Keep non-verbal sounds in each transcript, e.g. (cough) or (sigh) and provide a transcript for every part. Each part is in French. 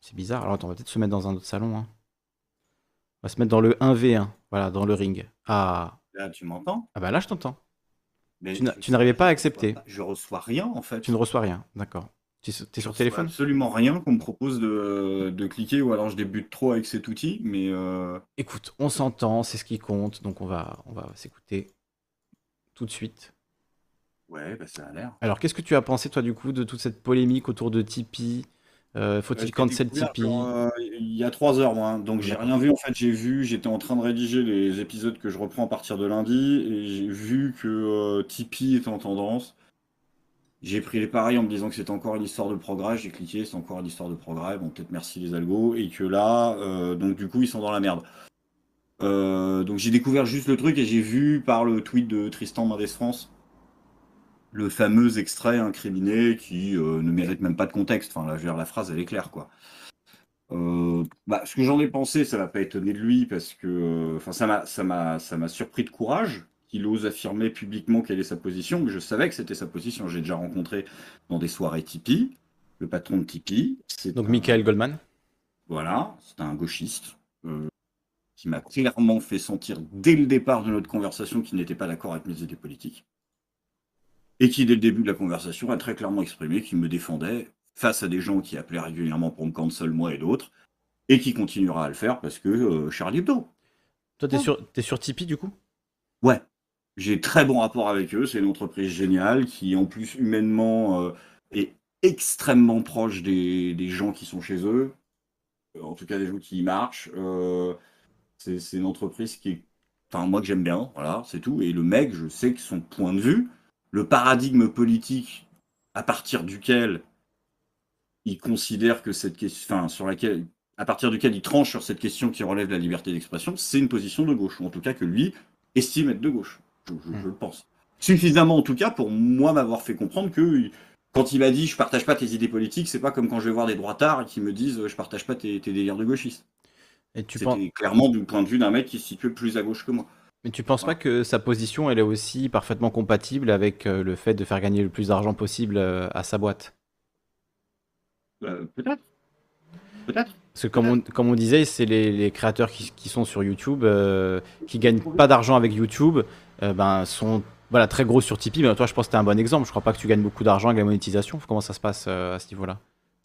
C'est bizarre. Alors attends, on va peut-être se mettre dans un autre salon. hein. On va se mettre dans le 1v1. Voilà, dans le ring. Ah, Là, tu m'entends? Ah bah là, je t'entends. Mais Tu n'a- je- tu n'arrivais pas à je accepter. reçois Je reçois rien en fait. Tu ne reçois rien. D'accord. Tu es Je sur reçois téléphone? Absolument rien qu'on me propose de, de cliquer ou alors je débute trop avec cet outil, mais euh, Écoute, on s'entend, c'est ce qui compte. Donc on va, on va s'écouter tout de suite. ouais, bah, ça a l'air. Alors, qu'est-ce que tu as pensé, toi, du coup, de toute cette polémique autour de Tipeee? Euh, Faut-il cancel Tipeee euh, il y a trois heures, moi. hein. Donc j'ai rien vu. En fait, j'ai vu, j'étais en train de rédiger les épisodes que je reprends à partir de lundi et j'ai vu que euh, Tipeee était en tendance. J'ai pris les pareils en me disant que c'était encore une histoire de progrès. J'ai cliqué, c'est encore une histoire de progrès. Bon, peut-être merci les algos. Et que là, donc du coup, ils sont dans la merde. Donc j'ai découvert juste le truc et j'ai vu par le tweet de Tristan Mendes France le fameux extrait incriminé qui euh, ne mérite même pas de contexte. Enfin, là, je veux dire, la phrase, elle est claire, quoi. Euh, bah, ce que j'en ai pensé, ça va pas étonner de lui parce que, euh, enfin, ça m'a, ça m'a, ça m'a surpris de courage qu'il ose affirmer publiquement quelle est sa position. Mais je savais que c'était sa position. J'ai déjà rencontré dans des soirées Tipeee le patron de Tipeee. C'est Donc, un- Michael Goldman voilà, c'est un gauchiste euh, qui m'a clairement fait sentir dès le départ de notre conversation qu'il n'était pas d'accord avec mes idées politiques. Et qui, dès le début de la conversation, a très clairement exprimé qu'il me défendait face à des gens qui appelaient régulièrement pour me cancel, moi et d'autres, et qui continuera à le faire parce que euh, Charlie Hebdo. Toi, t'es sur, t'es sur Tipeee, du coup? Ouais, j'ai très bon rapport avec eux. C'est une entreprise géniale qui, en plus, humainement, euh, est extrêmement proche des, des gens qui sont chez eux. Euh, En tout cas, des gens qui y marchent. Euh, c'est c'est une entreprise qui est. Enfin, moi que j'aime bien, voilà, c'est tout. Et le mec, je sais que son point de vue, le paradigme politique à partir duquel il considère que cette question. Enfin, sur laquelle. À partir duquel il tranche sur cette question qui relève de la liberté d'expression, c'est une position de gauche. Ou en tout cas, que lui estime être de gauche. Je, je- je Mm. le pense. Suffisamment, en tout cas, pour moi m'avoir fait comprendre que quand il m'a dit je partage pas tes idées politiques, c'est pas comme quand je vais voir des droitards qui me disent je partage pas tes, tes délires de gauchiste. Et tu C'était penses, clairement du point de vue d'un mec qui se situe plus à gauche que moi. Mais tu penses pas que sa position, elle est aussi parfaitement compatible avec euh, le fait de faire gagner le plus d'argent possible euh, à sa boîte? Euh, Peut-être. Peut-être. Parce que comme on, comme on disait, c'est les, les créateurs qui, qui sont sur YouTube, euh, qui gagnent pas d'argent avec YouTube, euh, ben, sont voilà, très gros sur Tipeee. Mais toi, je pense que tu un bon exemple. Je crois pas que tu gagnes beaucoup d'argent avec la monétisation. Comment ça se passe à ce niveau-là?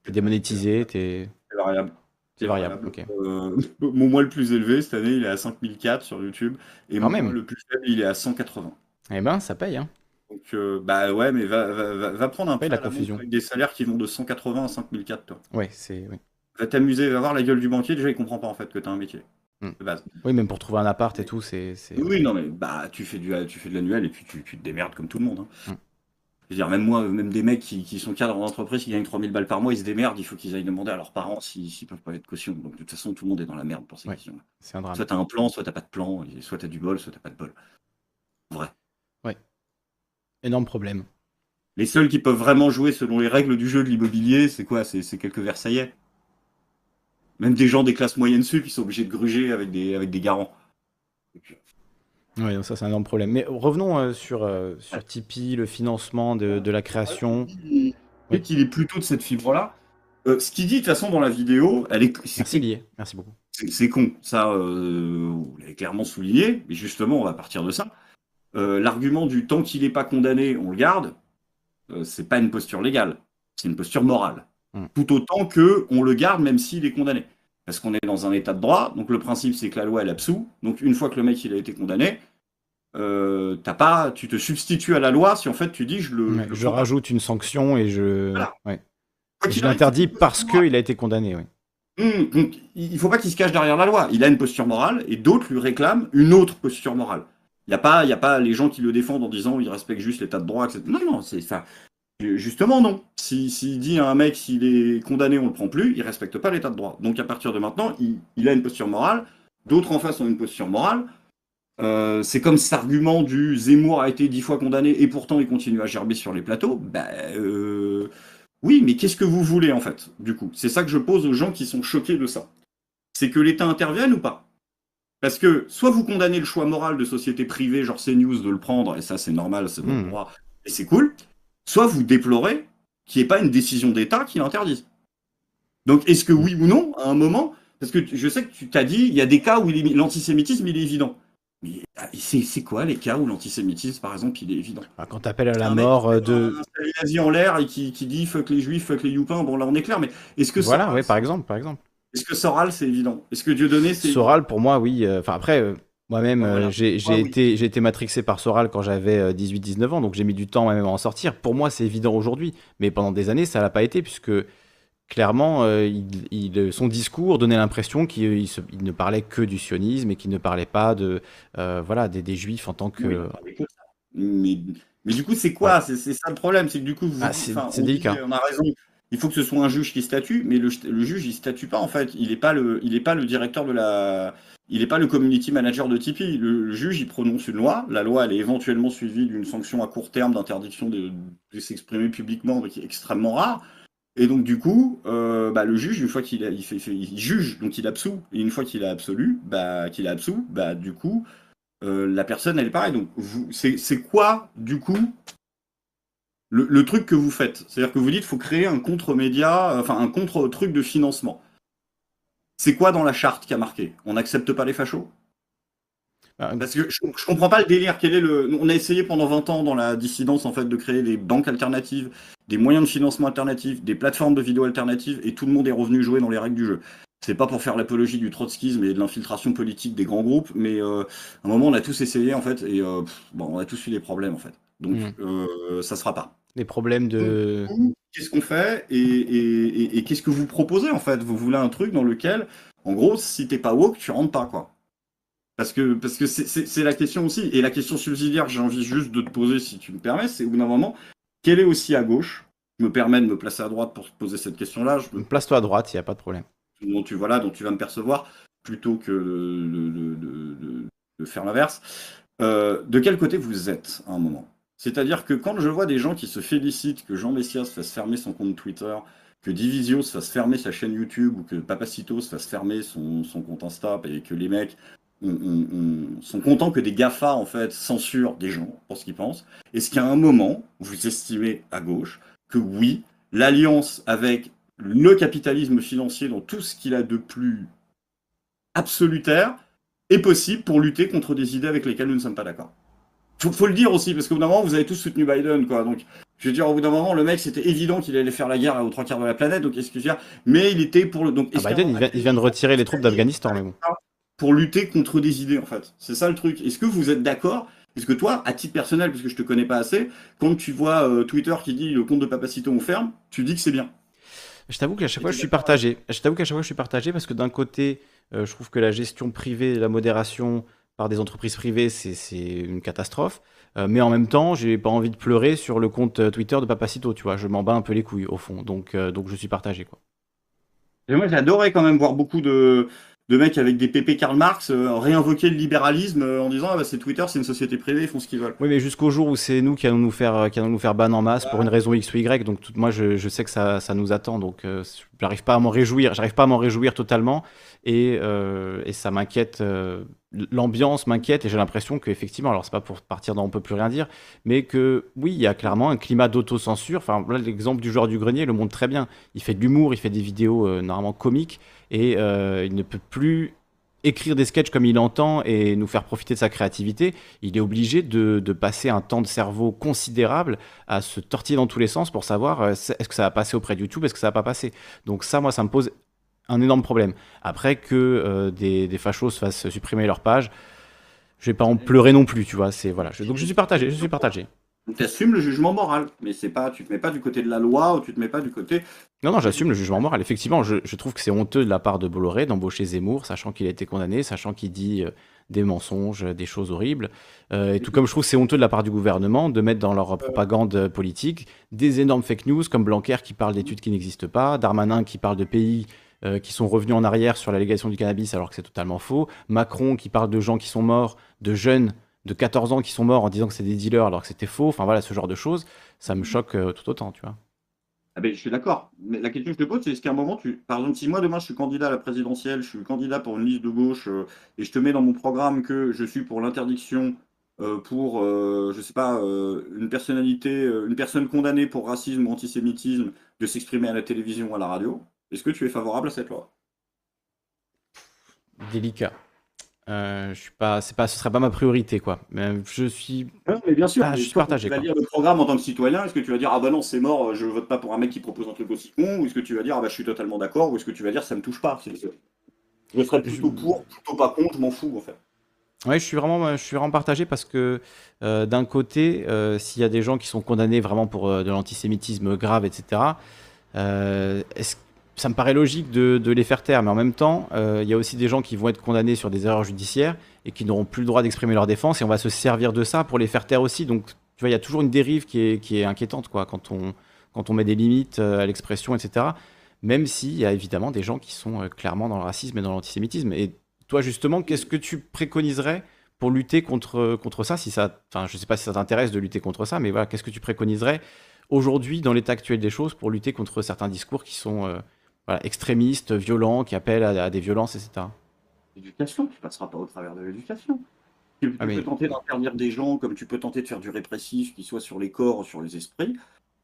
T'es démonétisé, t'es... C'est variable. C'est variable, ok. Euh, (laughs) mon mois le plus élevé cette année, il est à 5004 sur YouTube. Et Quand mon même. mois le plus faible, il est à 180. Eh ben, ça paye, hein. Donc, euh, bah ouais, mais va, va, va, prendre un peu la confusion. avec des salaires qui vont de 180 à 5004, toi. Ouais, c'est... Oui. Va t'amuser, va voir la gueule du banquier. Déjà, il comprend pas en fait que t'as un métier. Hmm. De base. oui, même pour trouver un appart et tout, c'est... c'est- Oui, non, mais bah, tu fais, du, tu fais de l'annuel et puis tu, tu te démerdes comme tout le monde. hein. Mm. Je veux dire, même moi, même des mecs qui, qui sont cadres d'entreprise qui gagnent 3000 balles par mois, ils se démerdent. Il faut qu'ils aillent demander à leurs parents s'ils s'ils peuvent pas être caution. Donc, de toute façon, tout le monde est dans la merde pour ces Ouais. questions. C'est un drame. Soit t'as un plan, soit t'as pas de plan. Et soit t'as du bol, soit t'as pas de bol. Vrai. Énorme problème. Les seuls qui peuvent vraiment jouer selon les règles du jeu de l'immobilier, c'est quoi? C'est quelques Versaillais. Même des gens des classes moyennes sup, ils sont obligés de gruger avec des, avec des garants. Oui, ça c'est un énorme problème. Mais revenons euh, sur, euh, sur Tipeee, le financement de, de la création. Il qu'il est plutôt de cette fibre-là. Euh, ce qu'il dit de toute façon dans la vidéo, elle est, c'est, Merci Lié, merci beaucoup. c'est- con. Ça, vous l'avez clairement souligné. Mais justement, on va partir de ça. L'argument du tant qu'il n'est pas condamné, on le garde. c'est pas une posture légale. C'est une posture morale. Hmm. Tout autant que on le garde même s'il est condamné. Parce qu'on est dans un état de droit. Donc le principe, c'est que la loi, elle absout. Donc une fois que le mec il a été condamné, euh, t'as pas, tu te substitues à la loi si en fait tu dis je le. Ouais, je rajoute une sanction et je... Voilà. ouais. Quoi Je l'interdis parce qu'il a été condamné, oui. Hum, donc, il faut pas qu'il se cache derrière la loi. Il a une posture morale et d'autres lui réclament une autre posture morale. Il n'y a, pas- il y a pas les gens qui le défendent en disant il respecte juste l'état de droit, etc. Non, non, c'est ça. Justement, non. S'il si, s'il dit à un mec s'il est condamné, on le prend plus, il respecte pas l'état de droit. Donc, à partir de maintenant, il, il a une posture morale. D'autres en face ont une posture morale. Euh, c'est comme cet argument du Zemmour a été dix fois condamné et pourtant il continue à gerber sur les plateaux. Ben, euh, oui, mais qu'est-ce que vous voulez en fait, du coup? C'est ça que je pose aux gens qui sont choqués de ça. C'est que l'État intervienne ou pas? Parce que soit vous condamnez le choix moral de sociétés privées, genre CNews, de le prendre, et ça c'est normal, c'est votre Hmm. droit, et c'est cool, soit vous déplorez qu'il n'y ait pas une décision d'État qui l'interdise. Donc, est-ce que oui ou non, à un moment, parce que je sais que tu t'as dit, il y a des cas où l'antisémitisme, il est évident. Mais ah, c'est quoi les cas où l'antisémitisme, par exemple, il est évident? Ah, Quand tu appelles à la mort euh, de. Un en l'air et qui, qui, dit fuck les juifs, fuck les youpins, bon là on est clair, mais est-ce que Voilà, oui, par exemple, par exemple. Est-ce que Soral, c'est évident? Est-ce que Dieudonné, c'est. Soral, pour moi, oui. Euh, enfin, après. Euh, moi-même, j'ai été, été, matrixé par Soral quand j'avais 18-19 ans, donc j'ai mis du temps même à en sortir. Pour moi, c'est évident aujourd'hui, mais pendant des années, ça l'a pas été, puisque clairement, euh, il, son discours donnait l'impression qu'il ne parlait que du sionisme et qu'il ne parlait pas de, euh, voilà, des, juifs en tant que. mais, mais, du coup, c'est quoi? C'est ça le problème, c'est que du coup, vous, ah, c'est délicat. on a raison. Il faut que ce soit un juge qui statue, mais le, juge il statue pas en fait. Il n'est pas le, il est pas le directeur de la, il n'est pas le community manager de Tipeee. Le, juge il prononce une loi. La loi elle est éventuellement suivie d'une sanction à court terme d'interdiction de, s'exprimer publiquement, qui est extrêmement rare. Et donc du coup, euh, bah, le juge, une fois qu'il juge, donc il absout, et une fois qu'il a absolu, bah, qu'il a absous, bah, du coup, euh, la personne, elle est pareille. Donc c'est quoi, du coup, le, truc que vous faites? C'est-à-dire que vous dites, faut créer un contre-média, enfin un contre-truc de financement. C'est quoi dans la charte qui a marqué? On n'accepte pas les fachos? Bah, Parce que je, je, comprends pas le délire. Quel est le On a essayé pendant 20 ans dans la dissidence en fait de créer des banques alternatives, des moyens de financement alternatifs, des plateformes de vidéos alternatives, et tout le monde est revenu jouer dans les règles du jeu. C'est pas pour faire l'apologie du trotskisme et de l'infiltration politique des grands groupes, mais euh, à un moment on a tous essayé en fait, et euh, bon, on a tous eu des problèmes en fait. Donc mmh. euh, ça se fera pas. Des problèmes de. Qu'est-ce qu'on fait et, et, et, qu'est-ce que vous proposez en fait? Vous voulez un truc dans lequel, en gros, si t'es pas woke, tu rentres pas quoi. Parce que parce que c'est la question aussi. Et la question subsidiaire que j'ai envie juste de te poser, si tu me permets, c'est au bout d'un moment, quelle est aussi à gauche? Je me permets de me placer à droite pour poser cette question-là. Je me... Place-toi à droite, il n'y a pas de problème. Dont tu, voilà, dont tu vas me percevoir, plutôt que de, faire l'inverse. Euh, de quel côté vous êtes à un moment? C'est-à-dire que quand je vois des gens qui se félicitent que Jean Messias fasse fermer son compte Twitter, que Divisio se fasse fermer sa chaîne YouTube ou que Papacito se fasse fermer son, son compte Insta et que les mecs sont contents que des GAFA en fait censurent des gens pour ce qu'ils pensent Est-ce qu'à un moment, vous estimez à gauche que oui, l'alliance avec le capitalisme financier dans tout ce qu'il a de plus absolutaire est possible pour lutter contre des idées avec lesquelles nous ne sommes pas d'accord? Faut, faut le dire aussi, parce qu'au bout d'un moment, vous avez tous soutenu Biden, quoi. Donc, je veux dire, au bout d'un moment, le mec, c'était évident qu'il allait faire la guerre aux trois quarts de la planète, donc est-ce que je veux dire, mais il était pour le. Donc, ah, Biden, il vient, il vient, de retirer les troupes d'Afghanistan, mais bon pour lutter contre des idées, en fait. C'est ça le truc. Est-ce que vous êtes d'accord Est-ce que toi, à titre personnel, puisque je te connais pas assez, quand tu vois euh, Twitter qui dit le compte de Papacito on ferme, tu dis que c'est bien Je t'avoue qu'à chaque fois, je suis partagé. Je t'avoue qu'à chaque fois, je suis partagé parce que d'un côté, euh, je trouve que la gestion privée, la modération par des entreprises privées, c'est une catastrophe. Euh, mais en même temps, j'ai pas envie de pleurer sur le compte Twitter de Papacito, tu vois. Je m'en bats un peu les couilles, au fond. Donc, donc je suis partagé, quoi. Et moi, j'adorais quand même voir beaucoup de, de mecs avec des PP Karl Marx euh, réinvoquer le libéralisme euh, en disant ah bah c'est Twitter, c'est une société privée, ils font ce qu'ils veulent. Oui, mais jusqu'au jour où c'est nous qui allons nous faire euh, qui allons nous faire ban en masse pour une raison X ou Y, donc tout, moi je, je, sais que ça, ça nous attend, donc j'arrive pas à m'en réjouir, j'arrive pas à m'en réjouir totalement et, et ça m'inquiète. L'ambiance m'inquiète et j'ai l'impression qu'effectivement, alors c'est pas pour partir dans on peut plus rien dire, mais que oui, il y a clairement un climat d'autocensure. Enfin, là, l'exemple du joueur du grenier le montre très bien. Il fait de l'humour, il fait des vidéos normalement comiques, et euh, il ne peut plus écrire des sketchs comme il entend et nous faire profiter de sa créativité, il est obligé de, passer un temps de cerveau considérable à se tortiller dans tous les sens pour savoir euh, est-ce que ça va passer auprès de YouTube, est-ce que ça va pas passer. Donc ça, moi, ça me pose un énorme problème. Après que euh, des, des fachos fassent supprimer leur page, je vais pas en pleurer non plus, tu vois. C'est voilà. donc je suis partagé, je suis partagé. Tu assumes le jugement moral, mais c'est pas, tu te mets pas du côté de la loi ou tu te mets pas du côté. Non, non, j'assume le jugement moral. Effectivement, je, trouve que c'est honteux de la part de Bolloré d'embaucher Zemmour, sachant qu'il a été condamné, sachant qu'il dit euh, des mensonges, des choses horribles. Euh, et tout comme je trouve que c'est honteux de la part du gouvernement de mettre dans leur propagande politique des énormes fake news comme Blanquer qui parle d'études qui n'existent pas, Darmanin qui parle de pays euh, qui sont revenus en arrière sur la légalisation du cannabis alors que c'est totalement faux, Macron qui parle de gens qui sont morts, de jeunes de 14 ans qui sont morts en disant que c'est des dealers alors que c'était faux. Enfin voilà, ce genre de choses, ça me choque euh, tout autant, tu vois. Ah ben, je suis d'accord. Mais la question que je te pose, c'est est-ce qu'à un moment, tu... par exemple, si moi demain je suis candidat à la présidentielle, je suis candidat pour une liste de gauche euh, et je te mets dans mon programme que je suis pour l'interdiction pour, je sais pas, une personnalité, une personne condamnée pour racisme ou antisémitisme de s'exprimer à la télévision ou à la radio, Est-ce que tu es favorable à cette loi? Délicat. Euh, je suis pas, c'est pas, ce serait pas ma priorité, quoi. Mais je suis. Non, mais bien sûr, Ah, mais je suis partagé, Tu vas lire le programme en tant que citoyen. Est-ce que tu vas dire ah bah non c'est mort, je vote pas pour un mec qui propose un truc aussi con, ou est-ce que tu vas dire ah bah je suis totalement d'accord, ou est-ce que tu vas dire ça me touche pas. Je serais plutôt pour, plutôt pas contre, je m'en fous en fait. Ouais, je suis vraiment, je suis vraiment partagé parce que euh, d'un côté, euh, s'il y a des gens qui sont condamnés vraiment pour euh, de l'antisémitisme grave, etc., euh, est-ce- ça me paraît logique de, les faire taire. Mais en même temps, euh, il y a aussi des gens qui vont être condamnés sur des erreurs judiciaires et qui n'auront plus le droit d'exprimer leur défense et on va se servir de ça pour les faire taire aussi. Donc, tu vois, il y a toujours une dérive qui est, qui est inquiétante, quoi, quand on, met des limites euh, à l'expression, etc. Même s'il y a évidemment des gens qui sont euh, clairement dans le racisme et dans l'antisémitisme. Et toi, justement, qu'est-ce que tu préconiserais pour lutter contre, ça si ça, enfin, Je ne sais pas si ça t'intéresse de lutter contre ça, mais voilà, qu'est-ce que tu préconiserais aujourd'hui, dans l'état actuel des choses, pour lutter contre certains discours qui sont voilà, extrémistes, violents, qui appellent à, à des violences, etc. L'éducation, tu passeras pas au travers de l'éducation. Tu, tu Ah, mais- peux tenter d'interdire des gens comme tu peux tenter de faire du répressif, qui soit sur les corps ou sur les esprits.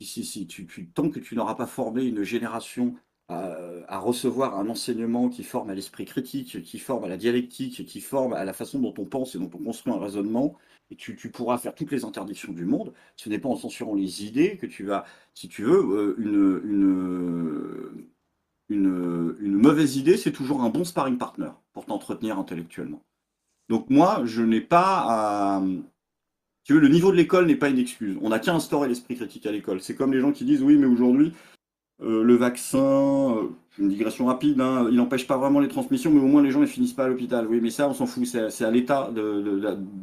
Si, tu, tu- tant que tu n'auras pas formé une génération à, à recevoir un enseignement qui forme à l'esprit critique, qui forme à la dialectique, qui forme à la façon dont on pense et dont on construit un raisonnement, et tu, tu pourras faire toutes les interdictions du monde. Ce n'est pas en censurant les idées que tu vas, si tu veux, euh, une, une, une, mauvaise idée, c'est toujours un bon sparring partner pour t'entretenir intellectuellement. Donc moi, je n'ai pas. Tu veux, le niveau de l'école n'est pas une excuse. On n'a qu'à instaurer l'esprit critique à l'école. C'est comme les gens qui disent, oui, mais aujourd'hui, euh, le vaccin, euh, une digression rapide, hein, il n'empêche pas vraiment les transmissions, mais au moins les gens ne finissent pas à l'hôpital. Oui, mais ça, on s'en fout. C'est à l'État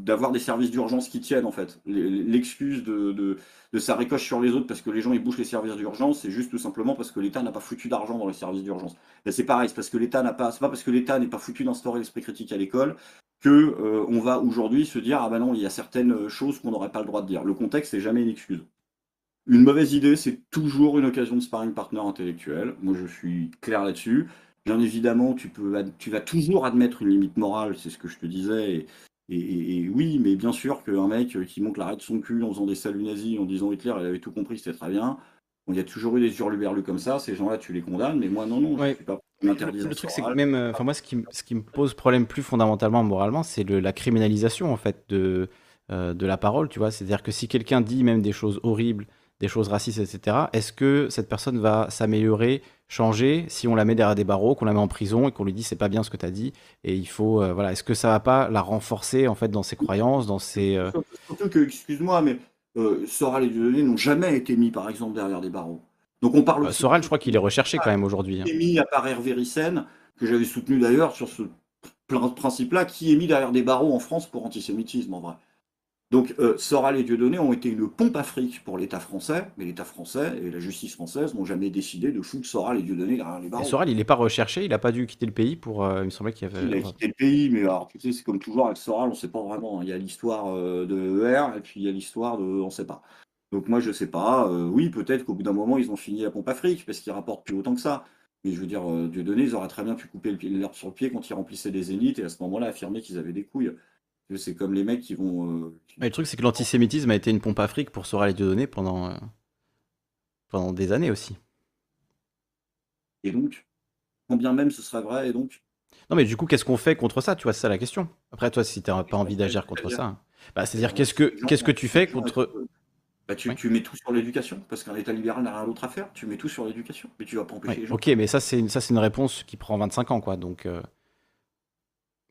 d'avoir des services d'urgence qui tiennent, en fait. L'excuse de, ça ricoche sur les autres parce que les gens ils bouchent les services d'urgence, c'est juste tout simplement parce que l'État n'a pas foutu d'argent dans les services d'urgence. Ben, c'est pareil, c'est parce que l'État n'a pas, parce que l'État n'est pas foutu d'instaurer l'esprit critique à l'école que euh, on va aujourd'hui se dire ah ben non, il y a certaines choses qu'on n'aurait pas le droit de dire. Le contexte c'est jamais une excuse. Une mauvaise idée, c'est toujours une occasion de sparring partner intellectuel. Moi, je suis clair là-dessus. Bien évidemment, tu, peux, tu vas toujours admettre une limite morale, c'est ce que je te disais. Et, et- et- et oui, mais bien sûr qu'un mec qui monte l'arrêt de son cul en faisant des saluts nazis, en disant Hitler, il avait tout compris, c'était très bien. Bon, il y a toujours eu des hurluberlus comme ça. Ces gens-là, tu les condamnes, mais moi, non, non, Ouais. je suis pas l'interdisation Le truc, c'est que même, euh, enfin moi, ce qui, m- ce qui me pose problème plus fondamentalement, moralement, c'est le- la criminalisation en fait de, euh, de la parole, tu vois. C'est-à-dire que si quelqu'un dit même des choses horribles, des choses racistes, etc., est-ce que cette personne va s'améliorer, changer, si on la met derrière des barreaux, qu'on la met en prison et qu'on lui dit c'est pas bien ce que tu as dit et il faut, euh, voilà, est-ce que ça va pas la renforcer en fait dans ses croyances, dans ses, euh, Surtout que, excuse-moi, mais euh, Soral et Dieudonné n'ont jamais été mis, par exemple, derrière des barreaux. Donc on parle aussi Soral, je crois qu'il est recherché quand même aujourd'hui. hein. mis à part Hervé Ryssen, que j'avais soutenu d'ailleurs sur ce principe-là, qui est mis derrière des barreaux en France pour antisémitisme, en vrai. Donc euh, Soral et Dieudonné ont été une pompe à fric pour l'État français, mais l'État français et la justice française n'ont jamais décidé de foutre Soral et Dieudonné derrière les Et barreaux. Soral, il n'est pas recherché, il n'a pas dû quitter le pays pour, euh, il me semblait qu'il Il avait. a quitté le pays, mais alors tu sais, c'est comme toujours avec Soral, on ne sait pas vraiment. Il y a l'histoire euh, de ER et puis il y a l'histoire de on ne sait pas. Donc moi je sais pas. euh, oui, peut-être qu'au bout d'un moment ils ont fini la pompe à fric parce qu'ils rapportent plus autant que ça. Mais je veux dire, euh, Dieudonné, ils auraient très bien pu couper l'herbe sur le pied quand ils remplissaient des zéniths et à ce moment-là affirmer qu'ils avaient des couilles. C'est comme les mecs qui vont. euh, qui- le truc, c'est que l'antisémitisme a été une pompe à fric pour Soral et Dieudonné pendant, euh, pendant des années aussi. Et donc, quand bien même ce serait vrai, et donc. Non, mais du coup, qu'est-ce qu'on fait contre ça? Tu vois, c'est ça la question. Après, toi, si t'as pas envie d'agir contre ça, bah, c'est-à-dire qu'est-ce que qu'est-ce que tu fais contre Bah, tu, tu mets tout sur l'éducation, parce qu'un État libéral n'a rien d'autre à faire. Tu mets tout sur l'éducation, mais tu vas pas empêcher Ouais, les gens. Ok, mais ça, c'est une, ça, c'est une réponse qui prend 25 ans, quoi. Donc, euh,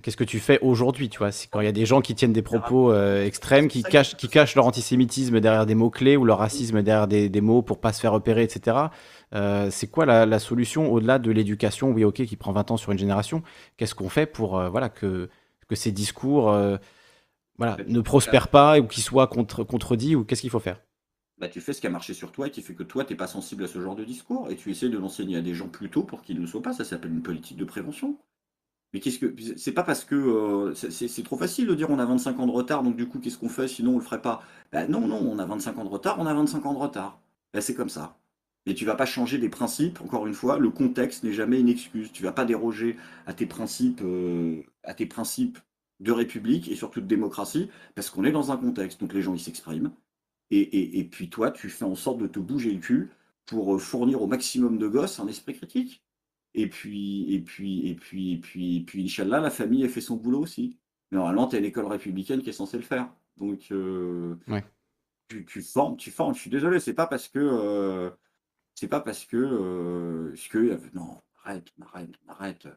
qu'est-ce que tu fais aujourd'hui Tu vois, c'est quand il y a des gens qui tiennent des propos euh, extrêmes, qui cachent, qui cachent leur antisémitisme derrière des mots clés ou leur racisme derrière des, des mots pour pas se faire repérer, etc. Euh, c'est quoi la, la solution au-delà de l'éducation? Oui, ok, qui prend 20 ans sur une génération. Qu'est-ce qu'on fait pour euh, voilà que que ces discours voilà ne prospèrent pas ou qu'ils soient contre, contredits ou qu'est-ce qu'il faut faire? Bah, tu fais ce qui a marché sur toi et qui fait que toi, t'es pas sensible à ce genre de discours et tu essaies de l'enseigner à des gens plus tôt pour qu'ils ne le soient pas. Ça s'appelle une politique de prévention. Mais qu'est-ce que c'est pas parce que euh, c'est- trop facile de dire on a 25 ans de retard donc du coup qu'est-ce qu'on fait sinon on le ferait pas? Bah, non non on a 25 ans de retard on a 25 ans de retard. Bah, c'est comme ça. Et tu vas pas changer des principes encore une fois le contexte n'est jamais une excuse. Tu vas pas déroger à tes principes euh, à tes principes de république et surtout de démocratie parce qu'on est dans un contexte donc les gens ils s'expriment. Et, et- et puis toi, tu fais en sorte de te bouger le cul pour euh, fournir au maximum de gosses un esprit critique. Et puis, et puis, et puis, et puis, et puis, Inch'Allah, la famille a fait son boulot aussi. Mais normalement, tu as l'école républicaine qui est censée le faire. Donc, euh, tu, tu, formes, tu formes. Je suis désolé, c'est pas parce que. Euh, c'est pas parce que. Euh, que non, arrête, arrête, arrête.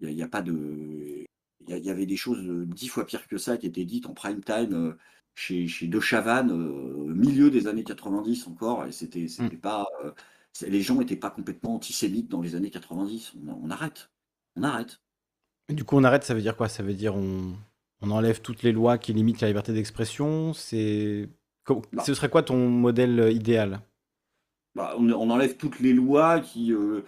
Il n'y a, a, pas de. Il y, avait des choses dix fois pires que ça qui étaient dites en prime time chez, chez De Chavannes, au milieu des années 90 encore, et c'était mmh. pas les gens n'étaient pas complètement antisémites dans les années 90. On, arrête. On arrête. Du coup, on arrête, ça veut dire quoi? Ça veut dire on, on enlève toutes les lois qui limitent la liberté d'expression? C'est bah. Ce serait quoi ton modèle idéal? Bah, on, enlève toutes les lois qui, euh,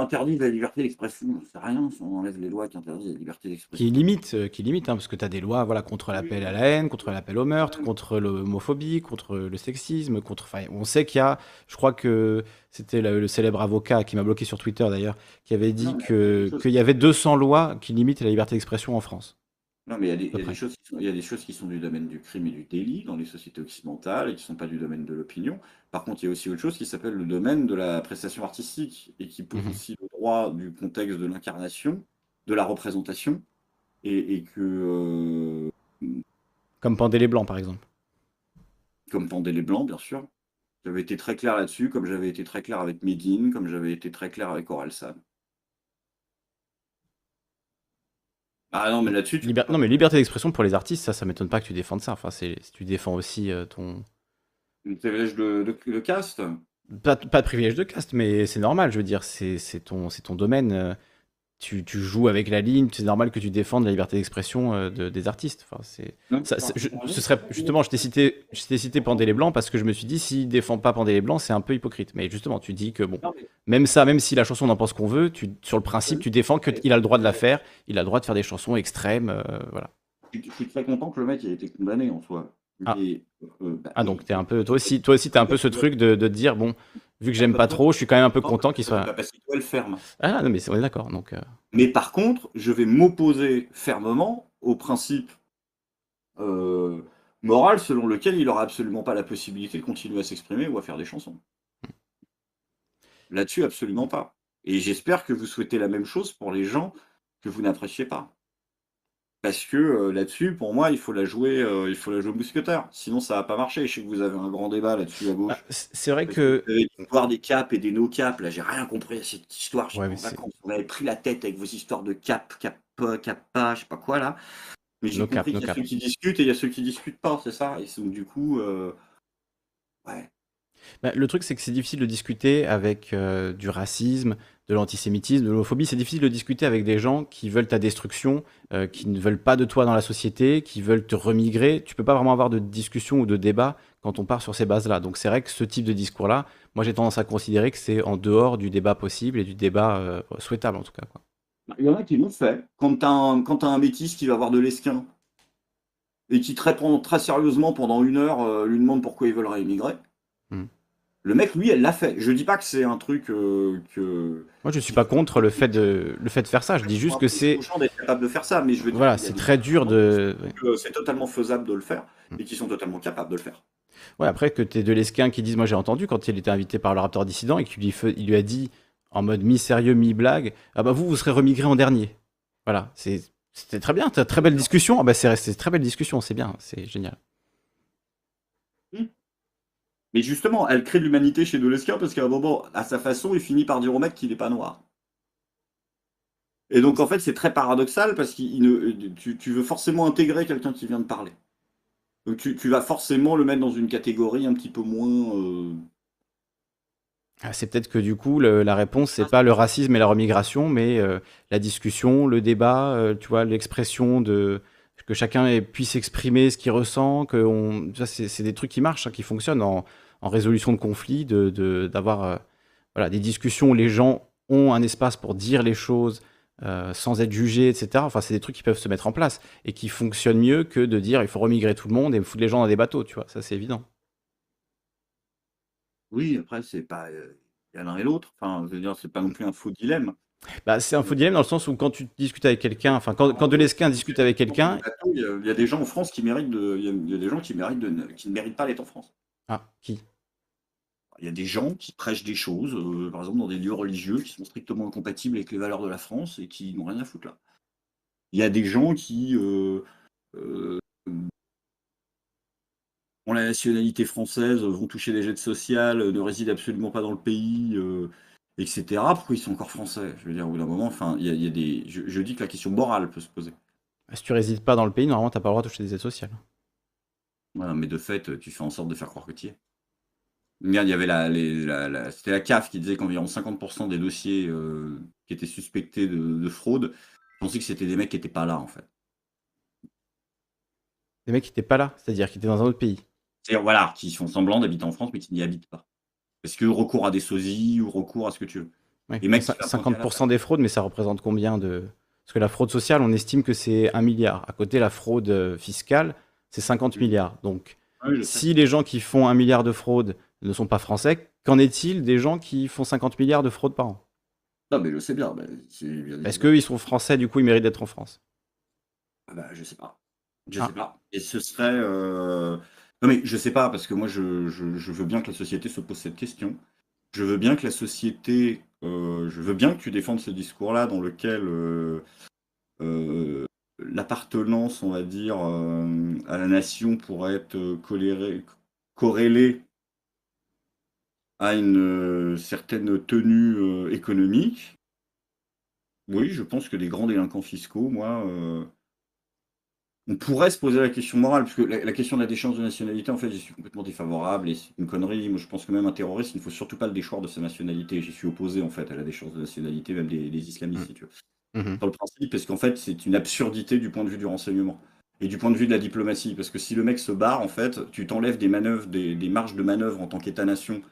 interdit la liberté d'expression. C'est rien, on enlève les lois qui interdisent la liberté d'expression. Qui limite, euh, qui limite hein, parce que tu as des lois voilà, contre l'appel à la haine, contre l'appel au meurtre, contre l'homophobie, contre le sexisme, contre. on sait qu'il y a. Je crois que c'était le, célèbre avocat qui m'a bloqué sur Twitter d'ailleurs, qui avait dit qu'il y avait 200 lois qui limitent la liberté d'expression en France. Non, mais il y, a des, choses qui sont, il y a des choses qui sont du domaine du crime et du délit dans les sociétés occidentales et qui ne sont pas du domaine de l'opinion. Par contre, il y a aussi autre chose qui s'appelle le domaine de la prestation artistique et qui pose mmh aussi le droit du contexte de l'incarnation, de la représentation, et, que. Euh, comme Pendé les Blancs, par exemple. Comme Pendé les Blancs, bien sûr. J'avais été très clair là-dessus, comme j'avais été très clair avec Medine, comme j'avais été très clair avec Orelsan. Ah non, mais là-dessus. Non, mais liberté d'expression pour les artistes, ça, ça m'étonne pas que tu défendes ça. Enfin, c'est tu défends aussi euh, ton. Le privilège de, de, caste? Pas, pas, de privilège de caste, mais c'est normal, je veux dire, c'est ton, ton domaine. Tu, tu, joues avec la ligne, c'est normal que tu défendes la liberté d'expression euh, de, des artistes. Enfin, c'est, ce serait justement, je t'ai cité, je t'ai cité les Blancs parce que je me suis dit, s'il défend pas Pendé les Blancs, c'est un peu hypocrite. Mais justement, tu dis que bon, même ça, même si la chanson on en pense qu'on veut, tu, sur le principe, tu défends qu'il a le droit de la faire, il a le droit de faire des chansons extrêmes, euh, voilà. Je suis très content que le mec ait été condamné en soi. Ah, euh, bah, ah donc es un peu, toi aussi, toi aussi, t'es un peu ce truc de, de dire bon, vu que j'aime pas trop, je suis quand même un peu content qu'il soit. Parce qu'il doit le ferme. Ah non, mais on est d'accord. Donc. Euh. Mais par contre, je vais m'opposer fermement au principe euh, moral selon lequel il aura absolument pas la possibilité de continuer à s'exprimer ou à faire des chansons. Là-dessus, absolument pas. Et j'espère que vous souhaitez la même chose pour les gens que vous n'appréciez pas. Parce que euh, là-dessus, pour moi, il faut la jouer, euh, il faut la jouer mousquetaire. Sinon, ça va pas marcher. Je sais que vous avez un grand débat là-dessus à gauche. Ah, c'est vrai que. Vous voir des caps et des no-caps. Là, j'ai rien compris à cette histoire. Ouais, vous avez pris la tête avec vos histoires de cap, cap, cap pas, je sais pas quoi là. Mais j'ai compris qu'il y a ceux qui discutent et il y a ceux qui discutent pas, c'est ça. Et donc, du coup, euh, ouais. Bah, le truc, c'est que c'est difficile de discuter avec du racisme, de l'antisémitisme, de l'homophobie. C'est difficile de discuter avec des gens qui veulent ta destruction, euh, qui ne veulent pas de toi dans la société, qui veulent te remigrer. Tu peux pas vraiment avoir de discussion ou de débat quand on part sur ces bases-là. Donc c'est vrai que ce type de discours-là, moi j'ai tendance à considérer que c'est en dehors du débat possible et du débat euh, souhaitable en tout cas. Bah, il y en a qui l'ont fait. Quand tu as, un métis qui va avoir de l'esquin et qui très, très sérieusement pendant une heure euh, lui demande pourquoi ils veulent réimmigrer, hmm. Le mec, lui, elle l'a fait. Je dis pas que c'est un truc euh, que. Moi, je suis pas contre le fait de le fait de faire ça. Je dis juste que c'est. d'être capable de faire ça, mais je veux dire. Voilà, c'est très dur de. C'est totalement faisable de le faire mm. et qui sont totalement capables de le faire. Ouais, après que tu es de l'esquin qui disent, moi j'ai entendu quand il était invité par le Raptor dissident et qu'il lui, il lui a dit en mode mi-sérieux, mi-blague, ah bah vous, vous serez remigré en dernier. Voilà, c'était très bien, très belle discussion. Ah bah c'est resté très belle discussion, c'est bien, c'est génial. Mais justement, elle crée de l'humanité chez Doleskin parce qu'à un moment, à sa façon, il finit par dire au mec qu'il n'est pas noir. Et donc, en fait, c'est très paradoxal parce que tu, veux forcément intégrer quelqu'un qui vient de parler. Donc, tu, vas forcément le mettre dans une catégorie un petit peu moins. Euh, ah, c'est peut-être que du coup, la réponse, c'est pas le racisme et la remigration, mais euh, la discussion, le débat, euh, tu vois, l'expression de que chacun puisse exprimer ce qu'il ressent, que on, c'est des trucs qui marchent, hein, qui fonctionnent en, en résolution de conflits, de, d'avoir euh, voilà, des discussions où les gens ont un espace pour dire les choses euh, sans être jugés, etc. Enfin, c'est des trucs qui peuvent se mettre en place et qui fonctionnent mieux que de dire il faut remigrer tout le monde et foutre les gens dans des bateaux, tu vois. Ça, c'est évident. Oui, après, c'est pas. Euh, l'un et l'autre. Enfin, je veux dire, c'est pas non plus un faux dilemme. Bah, c'est un faux dilemme dans le sens où quand tu discutes avec quelqu'un, enfin quand, quand Delesquin discute avec quelqu'un, il y, a, des gens en France qui méritent de, il y a, des gens qui méritent de, qui ne méritent pas d'être en France. Ah, qui? Il y a des gens qui prêchent des choses, euh, par exemple dans des lieux religieux qui sont strictement incompatibles avec les valeurs de la France et qui n'ont rien à foutre là. Il y a des gens qui euh, euh, ont la nationalité française, vont toucher des aides sociales, ne résident absolument pas dans le pays, etc. Pourquoi ils sont encore français? Je veux dire, au bout d'un moment, enfin, il y a, des. Je, dis que la question morale peut se poser. Si tu résides pas dans le pays, normalement, tu n'as pas le droit de toucher des aides sociales. mais de fait, tu fais en sorte de faire croire que tu y es. Il y avait la, c'était la CAF qui disait qu'environ 50% des dossiers euh, qui étaient suspectés de, fraude, je pensais que c'était des mecs qui n'étaient pas là, en fait. Des mecs qui n'étaient pas là, c'est-à-dire qui étaient dans un autre pays. C'est-à-dire, voilà, qui font semblant d'habiter en France, mais qui n'y habitent pas. Est-ce que recours à des sosies ou recours à ce que tu veux. Et 50% des fraudes, mais ça représente combien de. Parce que la fraude sociale, on estime que c'est 1 milliard. À côté, la fraude fiscale, c'est 50 milliards. Donc, si les gens qui font 1 milliard de fraude ne sont pas français, qu'en est-il des gens qui font 50 milliards de fraude par an? Non, mais je sais bien. Est-ce qu'ils sont français, du coup, ils méritent d'être en France? Ah bah, Je sais pas. Je ah. sais pas. Et ce serait. Euh, non, mais je sais pas, parce que moi, je, veux bien que la société se pose cette question. Je veux bien que la société. Euh, je veux bien que tu défendes ce discours-là dans lequel euh, l'appartenance, on va dire, à la nation pourrait être corrélée à une certaine tenue économique. Oui, je pense que les grands délinquants fiscaux, moi, on pourrait se poser la question morale, parce que la, question de la déchéance de nationalité, en fait, j'y suis complètement défavorable et c'est une connerie. Moi, je pense que même un terroriste, il ne faut surtout pas le déchoir de sa nationalité. J'y suis opposé, en fait, à la déchéance de nationalité, même des, islamistes, mmh. si tu veux. Mmh. Dans le principe, parce qu'en fait, c'est une absurdité du point de vue du renseignement et du point de vue de la diplomatie. Parce que si le mec se barre, en fait, tu t'enlèves des manœuvres, des, marges de manœuvre en tant qu'État-nation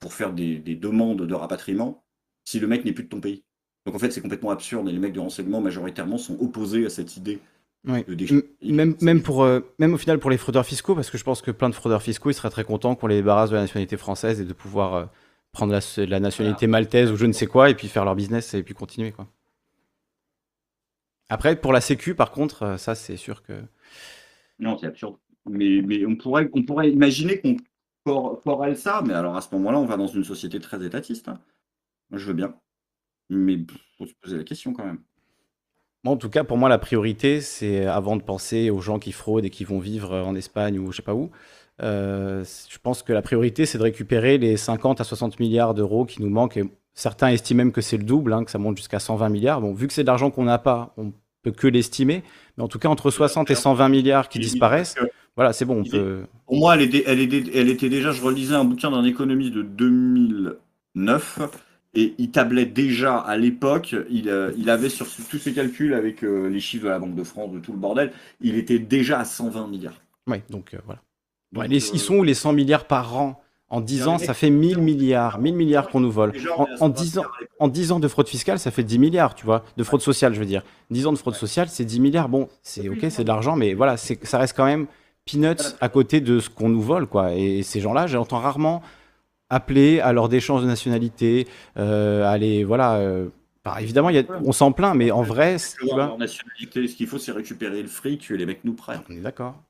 pour faire des, des demandes de rapatriement si le mec n'est plus de ton pays. Donc en fait, c'est complètement absurde et les mecs du renseignement majoritairement sont opposés à cette idée même, même, pour, euh, même au final pour les fraudeurs fiscaux, parce que je pense que plein de fraudeurs fiscaux, ils seraient très contents qu'on les débarrasse de la nationalité française et de pouvoir euh, prendre la, nationalité maltaise ou je ne sais quoi et puis faire leur business et puis continuer. Quoi. Après, pour la Sécu, par contre, euh, ça c'est sûr que. Non, c'est absurde. Mais, mais on, pourrait, on pourrait imaginer qu'on corrèle ça, mais alors à ce moment-là, on va dans une société très étatiste. Hein. Moi, je veux bien. Mais il faut se poser la question quand même en tout cas, pour moi, la priorité, c'est avant de penser aux gens qui fraudent et qui vont vivre en Espagne ou je sais pas où. Euh, je pense que la priorité, c'est de récupérer les 50 à 60 milliards d'euros qui nous manquent. Et certains estiment même que c'est le double, hein, que ça monte jusqu'à 120 milliards. Bon, vu que c'est de l'argent qu'on n'a pas, on peut que l'estimer. Mais en tout cas, entre 60 et 120 milliards qui disparaissent, voilà, c'est bon. On peut... Pour moi, elle, était, elle, elle était déjà, je relisais un bouquin d'un économiste de 2009 et il tablait déjà à l'époque, il, euh, il, avait sur tous ses calculs avec euh, les chiffres de la Banque de France, de tout le bordel, il était déjà à 120 milliards. Oui, donc euh, voilà. ils sont où les 100 milliards par an? En 10 ans, ça fait 1000 milliards. 1000 milliards qu'on nous vole. En, 10 ans, en 10 ans de fraude fiscale, ça fait 10 milliards, tu vois. De fraude sociale, je veux dire. 10 ans de fraude sociale, c'est 10 milliards. Bon, c'est ok, c'est de l'argent, mais voilà, ça reste quand même peanuts à côté de ce qu'on nous vole, quoi. Et ces gens-là, j'entends rarement appeler à leur d'échange de nationalité, euh, voilà. Euh, bah, évidemment, y a, on s'en plaint, mais en vrai, ce qu'il faut, c'est récupérer le fric les mecs nous prennent. On est d'accord.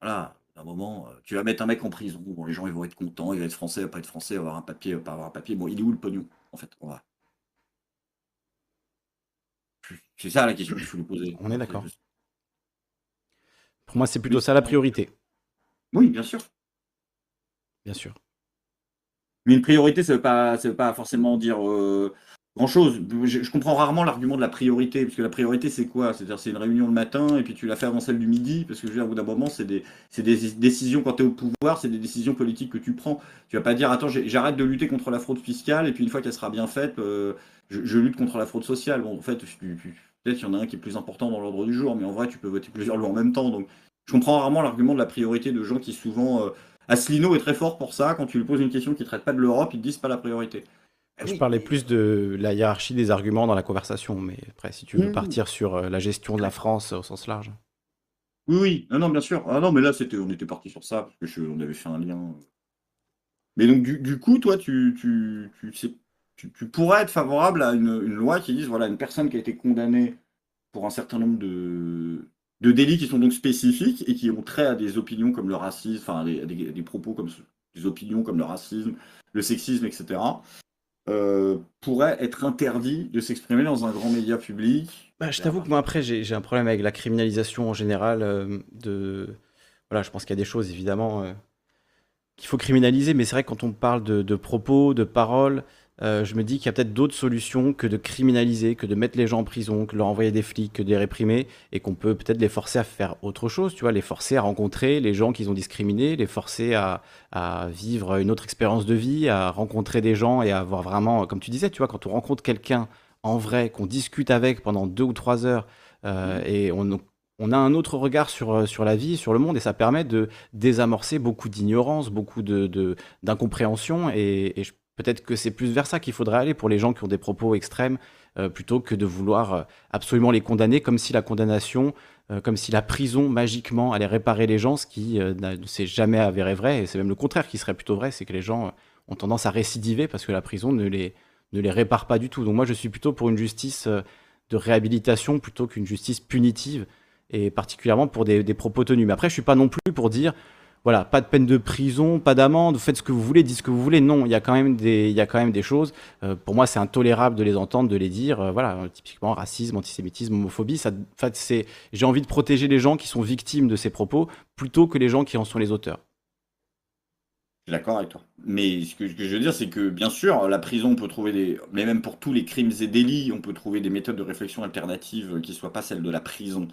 Voilà, à un moment, euh, tu vas mettre un mec en prison. Bon, les gens ils vont être contents, il va être français, il va pas être français, avoir un papier, pas avoir un papier. Bon, il est où le pognon En fait, on va. C'est ça la question qu'il faut lui poser. On est d'accord. Pour moi, c'est plutôt ça la priorité. Oui, bien sûr. Bien sûr. Mais une priorité, ça ne veut, pas, veut pas forcément dire euh, grand-chose. Je, comprends rarement l'argument de la priorité, parce que la priorité, c'est quoi? C'est-à-dire, c'est une réunion le matin, et puis tu la fais avant celle du midi, parce que je veux dire, au bout d'un moment, c'est des, des, décisions, quand tu es au pouvoir, c'est des décisions politiques que tu prends. Tu vas pas dire, attends, j'arrête de lutter contre la fraude fiscale, et puis une fois qu'elle sera bien faite, euh, je, lutte contre la fraude sociale. Bon, en fait, peut-être qu'il y en a un qui est plus important dans l'ordre du jour, mais en vrai, tu peux voter plusieurs lois en même temps. Donc, je comprends rarement l'argument de la priorité de gens qui souvent... Euh, Asselineau est très fort pour ça. Quand tu lui poses une question qui ne traite pas de l'Europe, il te dit pas la priorité. Je parlais plus de la hiérarchie des arguments dans la conversation, mais après, si tu veux partir sur euh, la gestion de la France au sens large. Oui, oui, non, non, bien sûr. Ah non, mais là, c'était, on était parti sur ça, parce que on avait fait un lien. Mais donc, du, coup, toi, tu, tu, tu, tu, pourrais être favorable à une, une, loi qui dise, voilà, une personne qui a été condamnée pour un certain nombre de, de délits qui sont donc spécifiques et qui ont trait à des opinions comme le racisme, enfin des, des, propos comme des opinions comme le racisme, le sexisme, etc., euh, pourrait être interdit de s'exprimer dans un grand média public. Bah, je t'avoue que moi après j'ai un problème avec la criminalisation en général euh, de voilà je pense qu'il y a des choses évidemment euh, qu'il faut criminaliser mais c'est vrai que quand on parle de, propos de paroles je me dis qu'il y a peut-être d'autres solutions que de criminaliser, que de mettre les gens en prison, que de leur envoyer des flics, que de les réprimer, et qu'on peut peut-être les forcer à faire autre chose, tu vois, les forcer à rencontrer les gens qu'ils ont discriminés, les forcer à, à, vivre une autre expérience de vie, à rencontrer des gens et à avoir vraiment, comme tu disais, tu vois, quand on rencontre quelqu'un en vrai, qu'on discute avec pendant deux ou trois heures, euh, mmh. et on, on, a un autre regard sur, euh, sur la vie, sur le monde, et ça permet de désamorcer beaucoup d'ignorance, beaucoup d'incompréhension, de, et, et peut-être que c'est plus vers ça qu'il faudrait aller pour les gens qui ont des propos extrêmes, euh, plutôt que de vouloir absolument les condamner, comme si la condamnation, comme si la prison magiquement allait réparer les gens, ce qui ne s'est jamais avéré vrai, et c'est même le contraire qui serait plutôt vrai, c'est que les gens ont tendance à récidiver parce que la prison ne les ne les répare pas du tout. Donc moi, je suis plutôt pour une justice euh, de réhabilitation plutôt qu'une justice punitive, et particulièrement pour des, propos tenus. Mais après, je suis pas non plus pour dire, voilà, pas de peine de prison, pas d'amende, faites ce que vous voulez, dites ce que vous voulez. Non, il y a quand même des, il des choses. Euh, pour moi, c'est intolérable de les entendre, de les dire. Euh, voilà, typiquement racisme, antisémitisme, homophobie. Ça, c'est, j'ai envie de protéger les gens qui sont victimes de ces propos plutôt que les gens qui en sont les auteurs suis d'accord avec toi. Mais ce que, je veux dire, c'est que bien sûr, la prison, on peut trouver des. Mais même pour tous les crimes et délits, on peut trouver des méthodes de réflexion alternatives qui ne soient pas celles de la prison.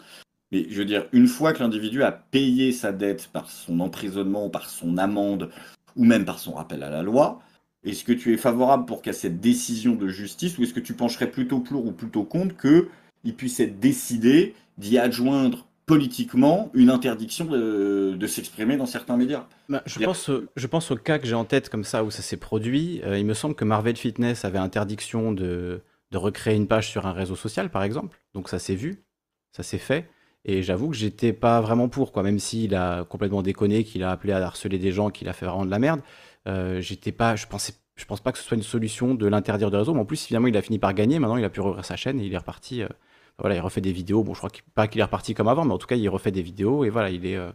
Mais je veux dire, une fois que l'individu a payé sa dette par son emprisonnement, par son amende, ou même par son rappel à la loi, est-ce que tu es favorable pour qu'à cette décision de justice, ou est-ce que tu pencherais plutôt pour ou plutôt contre qu'il puisse être décidé d'y adjoindre politiquement une interdiction de, s'exprimer dans certains médias? Bah, je, pense, je pense au cas que j'ai en tête comme ça où ça s'est produit. Euh, il me semble que Marvel Fitness avait interdiction de, de recréer une page sur un réseau social, par exemple. Donc ça s'est vu, ça s'est fait. Et j'avoue que j'étais pas vraiment pour, quoi. Même s'il a complètement déconné, qu'il a appelé à harceler des gens, qu'il a fait vraiment de la merde. Euh, j'étais pas, je pensais, je pense pas que ce soit une solution de l'interdire de réseau. Mais en plus, finalement, il a fini par gagner. Maintenant, il a pu rouvrir sa chaîne et il est reparti. Euh, voilà, il refait des vidéos. Bon, je crois pas qu'il est reparti comme avant, mais en tout cas, il refait des vidéos et voilà, il est, euh,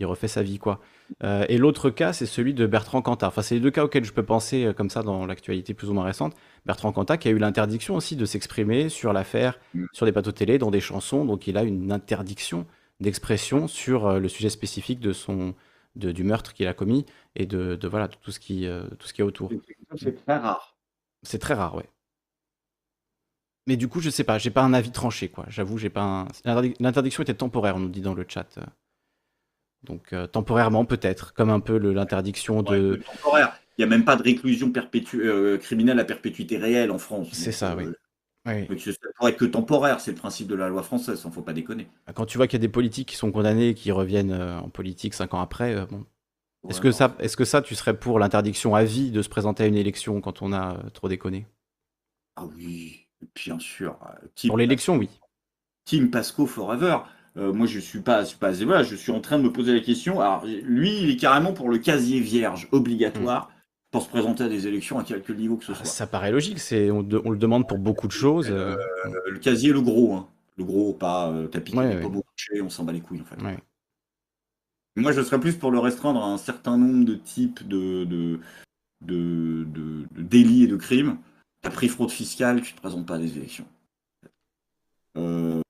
il refait sa vie, quoi. Euh, et l'autre cas, c'est celui de Bertrand Cantat. Enfin, c'est les deux cas auxquels je peux penser euh, comme ça dans l'actualité plus ou moins récente. Bertrand Cantat qui a eu l'interdiction aussi de s'exprimer sur l'affaire, mm. sur des plateaux télé, dans des chansons. Donc, il a une interdiction d'expression sur le sujet spécifique de son, de, du meurtre qu'il a commis et de, de voilà tout ce qui, tout ce qui est autour. C'est très rare. C'est très rare, ouais. Mais du coup, je sais pas, j'ai pas un avis tranché, quoi. J'avoue, j'ai pas L'interdiction était temporaire, on nous dit dans le chat. Donc, euh, temporairement, peut-être, comme un peu l'interdiction de. temporaire. Il n'y a même pas de réclusion euh, criminelle à perpétuité réelle en France. C'est ça, oui. Euh, oui. ça pourrait être que temporaire, c'est le principe de la loi française, il ne faut pas déconner. Ah, quand tu vois qu'il y a des politiques qui sont condamnés et qui reviennent en politique cinq ans après, bon. Est-ce que, ça, est que ça, tu serais pour l'interdiction à vie de se présenter à une élection quand on a trop déconné? Ah oui, Bien sûr. Pour l'élection, oui. Team Pasco Forever. Euh, moi, je suis pas, suis pas, voilà, je suis en train de me poser la question. Alors, lui, il est carrément pour le casier vierge obligatoire hmm. pour se présenter à des élections à quelque niveau que ce ah, soit. Ça paraît logique. C'est, on, le demande pour beaucoup de choses. Euh, le casier, le gros, hein. le gros, pas tapis, pas beaucoup on s'en bat les couilles en fait. Moi, je serais plus pour le restreindre à un certain nombre de types de, de, de, de délits et de crimes T'as pris fraude fiscale, tu te présentes pas à des élections. Euh...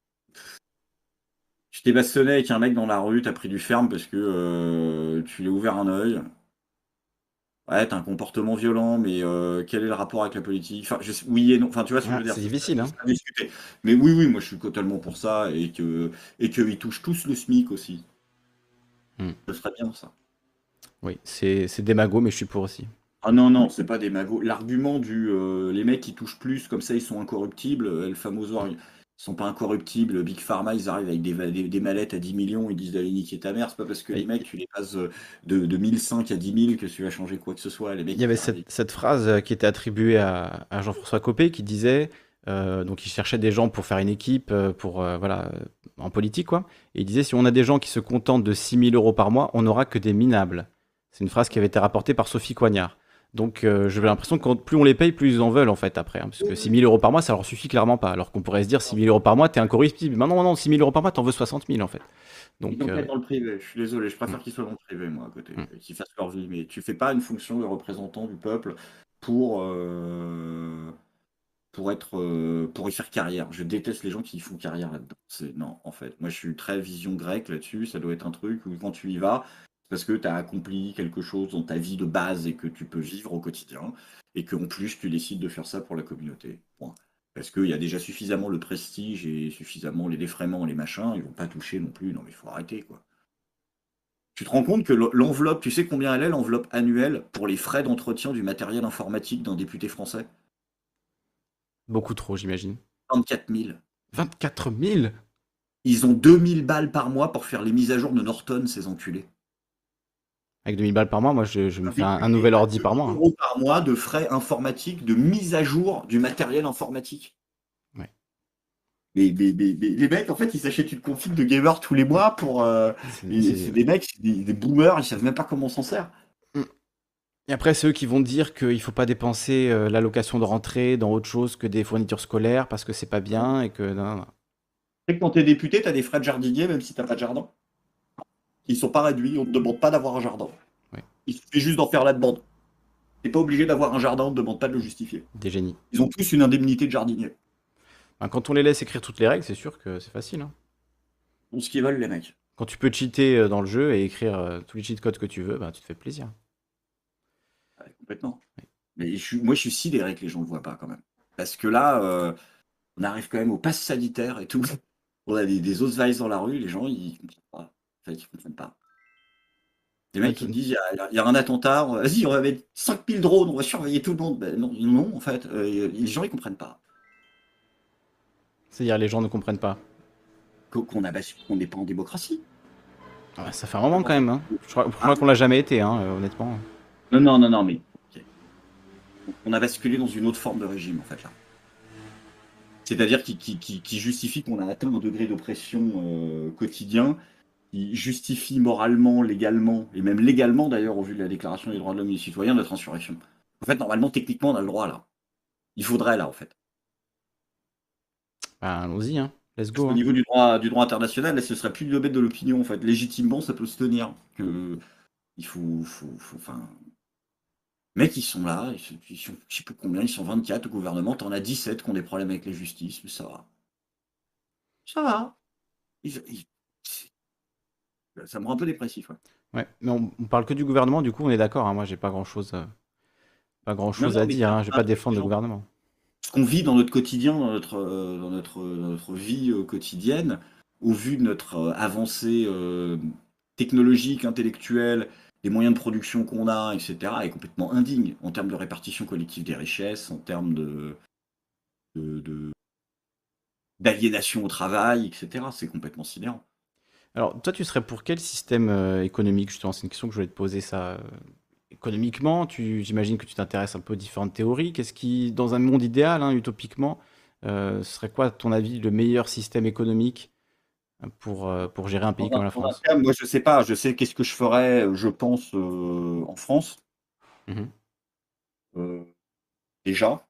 Tu t'es bastonné avec un mec dans la rue, t'as pris du ferme parce que euh, tu lui as ouvert un œil. Ouais, t'as un comportement violent, mais euh, quel est le rapport avec la politique? Enfin, oui et non. Enfin, tu vois ce que je veux dire. C'est difficile, hein. Mais oui, oui, moi je suis totalement pour ça et que et qu'ils touchent tous le SMIC aussi. Hmm. Ce serait bien ça. Oui, c'est démago, mais je suis pour aussi. Ah non, non, c'est pas des magots. L'argument du euh, les mecs qui touchent plus, comme ça ils sont incorruptibles, euh, le fameux ils sont pas incorruptibles. Big Pharma, ils arrivent avec des, des, mallettes à 10 millions, ils disent d'aller niquer ta mère. C'est pas parce que les mecs, tu les passes euh, de, de 1005 à 10 000 que tu vas changer quoi que ce soit. Les Il y avait cette, phrase qui était attribuée à, Jean-François Copé qui disait donc il cherchait des gens pour faire une équipe, pour voilà, en politique quoi. Et il disait si on a des gens qui se contentent de 6 000 euros par mois, on n'aura que des minables. C'est une phrase qui avait été rapportée par Sophie Coignard. Donc euh, j'ai l'impression que plus on les paye, plus ils en veulent en fait après. Hein, parce que 6 000 euros par mois, ça leur suffit clairement pas. Alors qu'on pourrait se dire 6 000 euros par mois, t'es incorruptible. Mais non, non, 6 000 euros par mois, t'en veux 60 000 en fait. Donc, ils euh... dans le privé, je suis désolé, je préfère mm. qu'ils soient dans le privé moi à côté, mm. qu'ils fassent leur vie. Mais tu fais pas une fonction de représentant du peuple pour, euh, pour, être, euh, pour y faire carrière. Je déteste les gens qui font carrière là-dedans. Non, en fait, moi je suis très vision grecque là-dessus. Ça doit être un truc où quand tu y vas, parce que tu as accompli quelque chose dans ta vie de base et que tu peux vivre au quotidien, et qu'en plus tu décides de faire ça pour la communauté. Parce qu'il y a déjà suffisamment le prestige et suffisamment les défraiements, les machins, ils vont pas toucher non plus. Non, mais il faut arrêter, quoi. Tu te rends compte que l'enveloppe, tu sais combien elle est, l'enveloppe annuelle pour les frais d'entretien du matériel informatique d'un député français? Beaucoup trop, j'imagine. 24 000. 24 000 Ils ont 2000 balles par mois pour faire les mises à jour de Norton, ces enculés. Avec 2000 balles par mois, moi, je, me fais un, nouvel ordi par mois. Hein. euros par mois de frais informatiques, de mise à jour du matériel informatique. Ouais. Mais, les mecs, en fait, ils s'achètent une config de gamer tous les mois pour. Euh, c'est des mecs, des, boomers, ils savent même pas comment on s'en sert. Mm. Et après, ceux qui vont dire qu'il ne faut pas dépenser euh, l'allocation de rentrée dans autre chose que des fournitures scolaires parce que c'est pas bien et que. Non, Tu sais que quand t'es député, t'as des frais de jardinier même si t'as pas de jardin. Ils sont pas réduits, on ne demande pas d'avoir un jardin. Il suffit juste d'en faire la demande. T'es pas obligé d'avoir un jardin, on ne demande pas de le justifier. Des génies. Ils ont tous une indemnité de jardinier. Ben, quand on les laisse écrire toutes les règles, c'est sûr que c'est facile. Hein. ce qu'ils veulent, les mecs. Quand tu peux cheater euh, dans le jeu et écrire euh, tous les cheat codes que tu veux, ben, tu te fais plaisir. complètement. Mais moi, je suis sidéré que les gens ne le voient pas quand même. Parce que là, euh, on arrive quand même au pass sanitaire et tout. (laughs) On a des, des dans la rue, les gens, ils comprennent pas. Enfin, ils comprennent pas. Les mecs, qui me disent, il y, a un attentat, vas-y, on va mettre 5000 drones, on va surveiller tout le monde. Ben, non, non, en fait, euh, les gens, ils comprennent pas. C'est-à-dire, les gens ne comprennent pas Qu'on n'est pas en démocratie. Ah, ça fait un moment quand même. Hein. Je crois, ah. qu'on l'a jamais été, hein, euh, honnêtement. Non, non, non, non, mais. On a basculé dans une autre forme de régime, en fait, là. C'est-à-dire qui, qui, justifie qu'on a atteint un degré d'oppression euh, quotidien qui justifie moralement, légalement, et même légalement d'ailleurs, au vu de la Déclaration des droits de l'homme et du citoyen, notre insurrection. En fait, normalement, techniquement, on a le droit là. Il faudrait là, en fait. Bah, allons-y, hein. Let's go. Au hein. niveau du droit, du droit international, là, ce serait plus le domaine de l'opinion, en fait. Légitimement, ça peut se tenir. Que il faut, faut, faut enfin, Mec, ils sont là, ils sont, je sais plus combien, ils sont 24 au gouvernement, t'en as 17 qui ont des problèmes avec la justice, mais ça va. Ça va. Ils, ça me rend un peu dépressif. Ouais. mais on, parle que du gouvernement, du coup, on est d'accord. Hein. moi, j'ai pas grand chose, euh, pas grand chose à dire. Hein. je vais pas défendre le gouvernement. Ce qu'on vit dans notre quotidien, dans notre, euh, dans notre, notre vie euh, quotidienne, au vu de notre avancée technologique, intellectuelle, les moyens de production qu'on a, etc., est complètement indigne en termes de répartition collective des richesses, en termes de, d'aliénation au travail, etc. C'est complètement sidérant. Alors, toi, tu serais pour quel système euh, économique, justement? C'est une question que je voulais te poser ça. Euh, économiquement, tu, j'imagine que tu t'intéresses un peu aux différentes théories. Qu'est-ce qui, dans un monde idéal, hein, utopiquement, euh, serait quoi, à ton avis, le meilleur système économique pour, pour gérer un pays comme la France? moi, je sais pas. Je sais qu'est-ce que je ferais, je pense, en France. Mmh déjà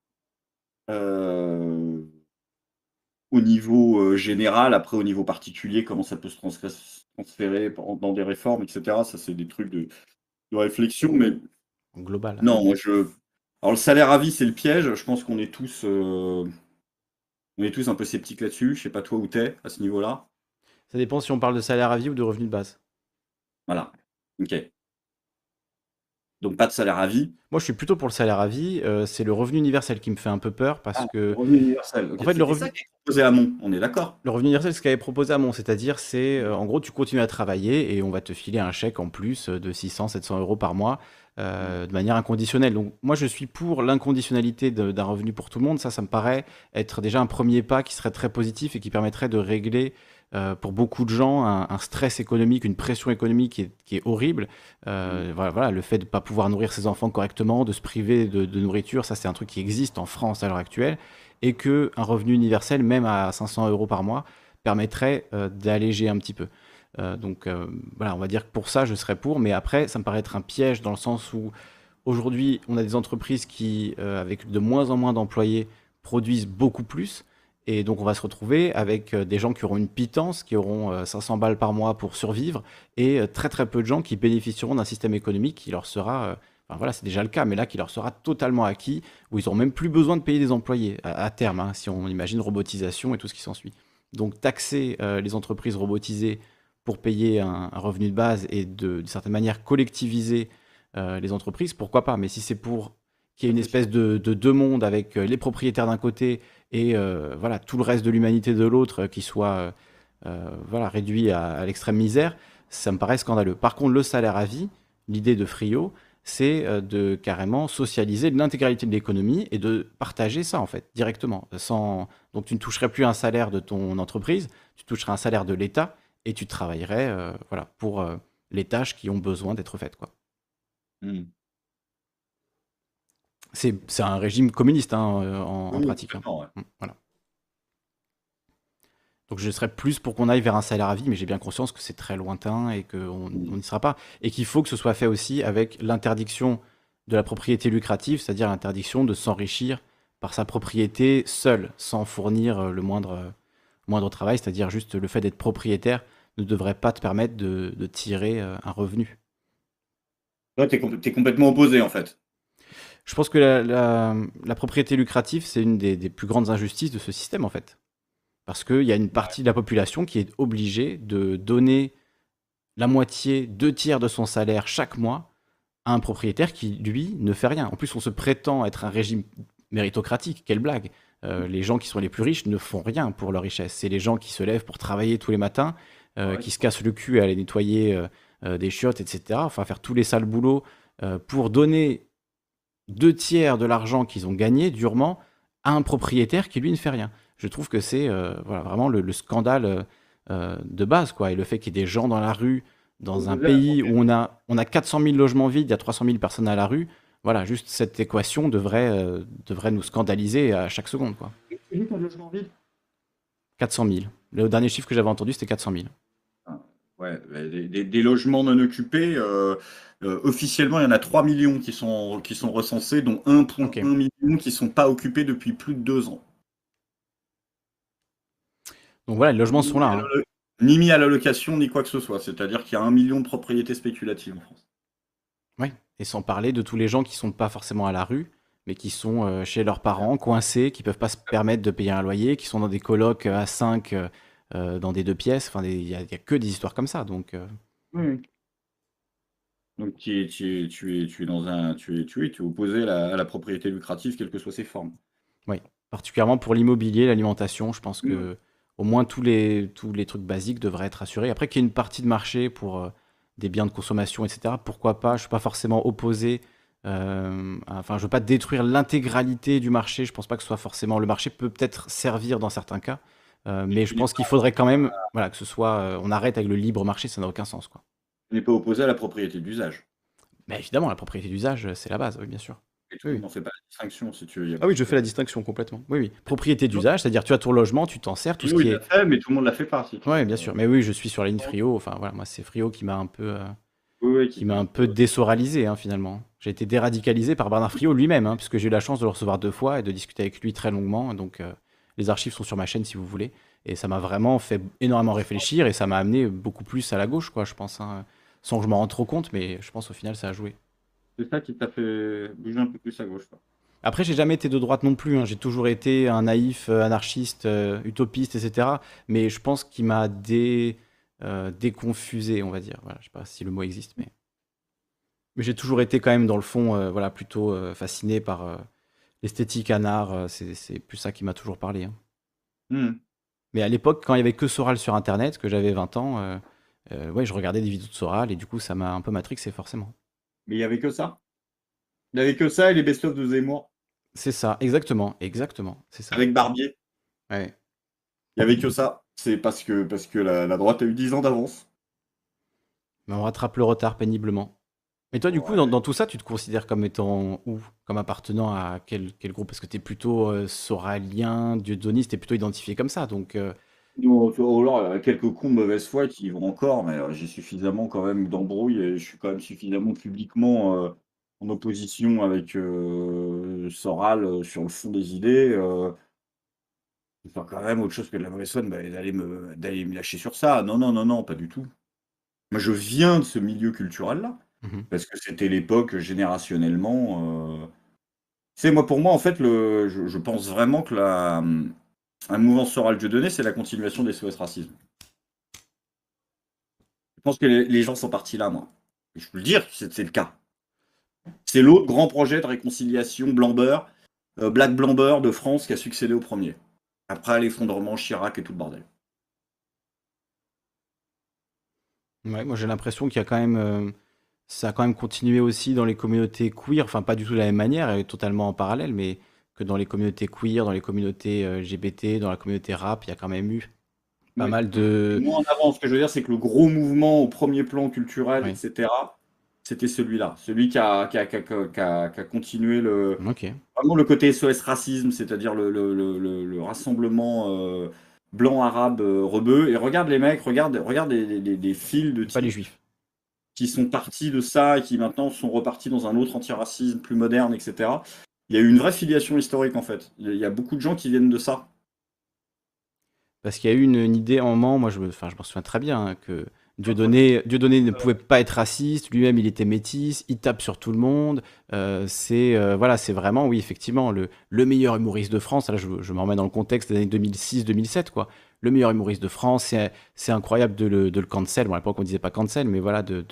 au niveau euh, général, après au niveau particulier, comment ça peut se transférer dans des réformes, etc. Ça, c'est des trucs de, réflexion, mais. Global. Non, moi je. Alors le salaire à vie, c'est le piège. Je pense qu'on est tous. Euh, on est tous un peu sceptiques là-dessus. Je sais pas toi où t'es à ce niveau-là. Ça dépend si on parle de salaire à vie ou de revenu de base. Voilà. Ok. Donc pas de salaire à vie. Moi, je suis plutôt pour le salaire à vie. Euh, c'est le revenu universel qui me fait un peu peur parce ah, que. Revenu universel. En fait, le revenu. proposé à Mon, on est d'accord. Le revenu universel, c'est ce qu'avait proposé à Mon, c'est-à-dire, c'est euh, en gros, tu continues à travailler et on va te filer un chèque en plus de 600, 700 euros par mois euh, de manière inconditionnelle. Donc, moi, je suis pour l'inconditionnalité d'un revenu pour tout le monde. Ça, ça me paraît être déjà un premier pas qui serait très positif et qui permettrait de régler euh, pour beaucoup de gens un, stress économique, une pression économique qui est, horrible. Euh, mm. voilà, le fait de ne pas pouvoir nourrir ses enfants correctement, de se priver de, nourriture, ça c'est un truc qui existe en France à l'heure actuelle, et que un revenu universel, même à 500 euros par mois, permettrait euh, d'alléger un petit peu. donc voilà, on va dire que pour ça, je serais pour, mais après, ça me paraît être un piège dans le sens où Aujourd'hui, on a des entreprises qui, avec de moins en moins d'employés, produisent beaucoup plus. Et donc, on va se retrouver avec euh, des gens qui auront une pitance, qui auront 500 balles par mois pour survivre, et très très peu de gens qui bénéficieront d'un système économique qui leur sera Enfin, voilà, c'est déjà le cas, mais là, qui leur sera totalement acquis, où ils n'auront même plus besoin de payer des employés à, terme, hein, si on imagine robotisation et tout ce qui s'ensuit. Donc, taxer les entreprises robotisées pour payer un, revenu de base et de, certaine manière collectiviser euh, les entreprises, pourquoi pas? Mais si c'est pour qu'il y ait une espèce de, deux mondes avec euh, les propriétaires d'un côté et euh, voilà tout le reste de l'humanité de l'autre qui soit voilà réduit à, l'extrême misère, ça me paraît scandaleux. Par contre, le salaire à vie, l'idée de Frio, c'est de carrément socialiser l'intégralité de l'économie et de partager ça en fait directement. Sans... Donc tu ne toucherais plus un salaire de ton entreprise, tu toucherais un salaire de l'État et tu travaillerais voilà, pour les tâches qui ont besoin d'être faites. Quoi. Mmh. C'est un régime communiste hein, euh, en, pratique. Hein. Voilà. Donc je serais plus pour qu'on aille vers un salaire à vie, mais j'ai bien conscience que c'est très lointain et qu'on mmh. n'y sera pas. Et qu'il faut que ce soit fait aussi avec l'interdiction de la propriété lucrative, c'est-à-dire l'interdiction de s'enrichir par sa propriété seule, sans fournir euh, le moindre, moindre travail, c'est-à-dire juste le fait d'être propriétaire ne devrait pas te permettre de tirer euh, un revenu. Toi, tu es, complètement opposé en fait. Je pense que la, propriété lucrative, c'est une des, plus grandes injustices de ce système en fait. Parce qu'il y a une partie de la population qui est obligée de donner la moitié, deux tiers de son salaire chaque mois à un propriétaire qui, lui, ne fait rien. En plus, on se prétend être un régime méritocratique. Quelle blague euh, Les gens qui sont les plus riches ne font rien pour leur richesse. C'est les gens qui se lèvent pour travailler tous les matins, euh, qui se cassent le cul à aller nettoyer euh, des chiottes, etc. Enfin, faire tous les sales boulots pour donner deux tiers de l'argent qu'ils ont gagné durement à un propriétaire qui lui ne fait rien. Je trouve que c'est euh, voilà, vraiment le, scandale de base, quoi. Et le fait qu'il y ait des gens dans la rue, dans un pays où on a, on a 400 000 logements vides, il y a 300 000 personnes à la rue, voilà, juste cette équation devrait, devrait nous scandaliser à chaque seconde, quoi. 400 000. Le dernier chiffre que j'avais entendu, c'était 400 000. Ouais, des, logements non occupés. Euh, euh, officiellement, il y en a 3 millions qui sont, qui sont recensés, dont 1,1 million qui ne sont pas occupés depuis plus de deux ans. Donc voilà, les logements sont là. Hein. Ni mis à la location, ni quoi que ce soit. C'est-à-dire qu'il y a un million de propriétés spéculatives en France. Oui, et sans parler de tous les gens qui ne sont pas forcément à la rue, mais qui sont euh, chez leurs parents, coincés, qui ne peuvent pas se permettre de payer un loyer, qui sont dans des colocs à 5 euh, dans des deux pièces. Enfin, il n'y a, que des histoires comme ça. Donc, euh. Donc tu es, tu, tu, es, tu es dans un, tu es, tu es, tu es opposé à la, propriété lucrative, quelles que soient ses formes. Oui, particulièrement pour l'immobilier, l'alimentation, je pense que au moins tous les, tous les trucs basiques devraient être assurés. Après qu'il y ait une partie de marché pour euh, des biens de consommation, etc., pourquoi pas Je ne suis pas forcément opposé. enfin, je veux pas détruire l'intégralité du marché. Je pense pas que ce soit forcément. Le marché peut peut-être servir dans certains cas, euh, mais je pense qu'il faudrait quand même voilà, que ce soit. Euh, on arrête avec le libre marché, ça n'a aucun sens. Quoi. On n'est pas opposé à la propriété d'usage. Mais évidemment, la propriété d'usage, c'est la base, oui, bien sûr. Et tu n'en fais pas la distinction si tu veux. Ah oui, je fais la distinction complètement. Oui, oui. Propriété d'usage, c'est-à-dire tu as ton logement, tu t'en sers, tout ce qui est. Fait, mais tout le monde l'a fait partie. Oui, bien sûr. Mais oui, je suis sur la ligne Frio. Enfin voilà, moi c'est Frio qui m'a un peu. Euh, qui, m'a un peu désoralisé hein, finalement. J'ai été déradicalisé par Bernard Frio lui-même, hein, puisque j'ai eu la chance de le recevoir deux fois et de discuter avec lui très longuement. Donc les archives sont sur ma chaîne si vous voulez. Et ça m'a vraiment fait énormément réfléchir et ça m'a amené beaucoup plus à la gauche, quoi, je pense. Hein. Sans que je m'en rende trop compte, mais je pense au final ça a joué. C'est ça qui t'a fait bouger un peu plus à gauche, quoi. Après, j'ai jamais été de droite non plus. Hein. J'ai toujours été un naïf, euh, anarchiste, euh, utopiste, etc. Mais je pense qu'il m'a dé, euh, déconfusé, on va dire. Voilà, je sais pas si le mot existe, mais, mais j'ai toujours été quand même dans le fond, voilà, plutôt fasciné par l'esthétique anard. c'est plus ça qui m'a toujours parlé. Hein. Mmh. Mais à l'époque, quand il y avait que Soral sur Internet, que j'avais 20 ans, euh, euh, ouais, je regardais des vidéos de Soral et du coup, ça m'a un peu matrixé forcément. Mais il y avait que ça? Il y avait que ça et les best-of de Zemmour? C'est ça, exactement, exactement. C'est ça. Avec Barbier? Ouais. Il y avait que ça? C'est parce que, parce que la, la droite a eu 10 ans d'avance? Mais on rattrape le retard péniblement. Mais toi, du coup, dans, tout ça, tu te considères comme étant où? Comme appartenant à quel, quel groupe? Parce que tu es plutôt euh, soralien, dieudoniste, tu es plutôt identifié comme ça. Donc, euh... Y a quelques cons de mauvaise foi qui y vont encore, mais euh, j'ai suffisamment quand même d'embrouille et je suis quand même suffisamment publiquement euh, en opposition avec Soral sur le fond des idées, faire quand même autre chose que de la mauvaise sonne, bah, d'aller me, d'aller me lâcher sur ça. Non, non, non, non, pas du tout. Moi, je viens de ce milieu culturel-là, mmh parce que c'était l'époque générationnellement. C'est moi, pour moi, en fait, le, je, pense vraiment que la, un mouvement Soral Dieudonné, c'est la continuation des SOS Racisme. Je pense que les, gens sont partis là, moi. je peux le dire, c'est, le cas. C'est l'autre grand projet de réconciliation blanc-beurre, euh, Black Blanc-beurre de France qui a succédé au premier. Après l'effondrement Chirac et tout le bordel. Ouais, moi j'ai l'impression qu'il y a quand même. Euh, ça a quand même continué aussi dans les communautés queer, enfin pas du tout de la même manière, et totalement en parallèle, mais que dans les communautés queer, dans les communautés euh, LGBT, dans la communauté rap, il y a quand même eu pas mal de. Moi en avant, ce que je veux dire, c'est que le gros mouvement au premier plan culturel, etc., c'était celui-là, celui qui a, qui a, qui a, qui a continué le, vraiment le côté SOS racisme, c'est-à-dire le, le, le, rassemblement euh, blanc-arabe euh, rebeu. Et regarde les mecs, regarde, regarde des, fils de Pas les juifs. Qui sont partis de ça et qui maintenant sont repartis dans un autre antiracisme plus moderne, etc. Il y a eu une vraie filiation historique en fait. Il y a beaucoup de gens qui viennent de ça. Parce qu'il y a eu une, idée en moment, moi je me, enfin, je m'en souviens très bien, hein, que Dieudonné, Dieudonné ne pouvait pas être raciste, lui-même il était métis, il tape sur tout le monde. Euh, c'est euh, voilà, c'est vraiment, oui, effectivement, le, le, meilleur humoriste de France. Là, je, je me remets dans le contexte des années 2006-2007, quoi. Le meilleur humoriste de France, c'est incroyable de le, cancel. Bon, à l'époque, on disait pas cancel, mais voilà, de,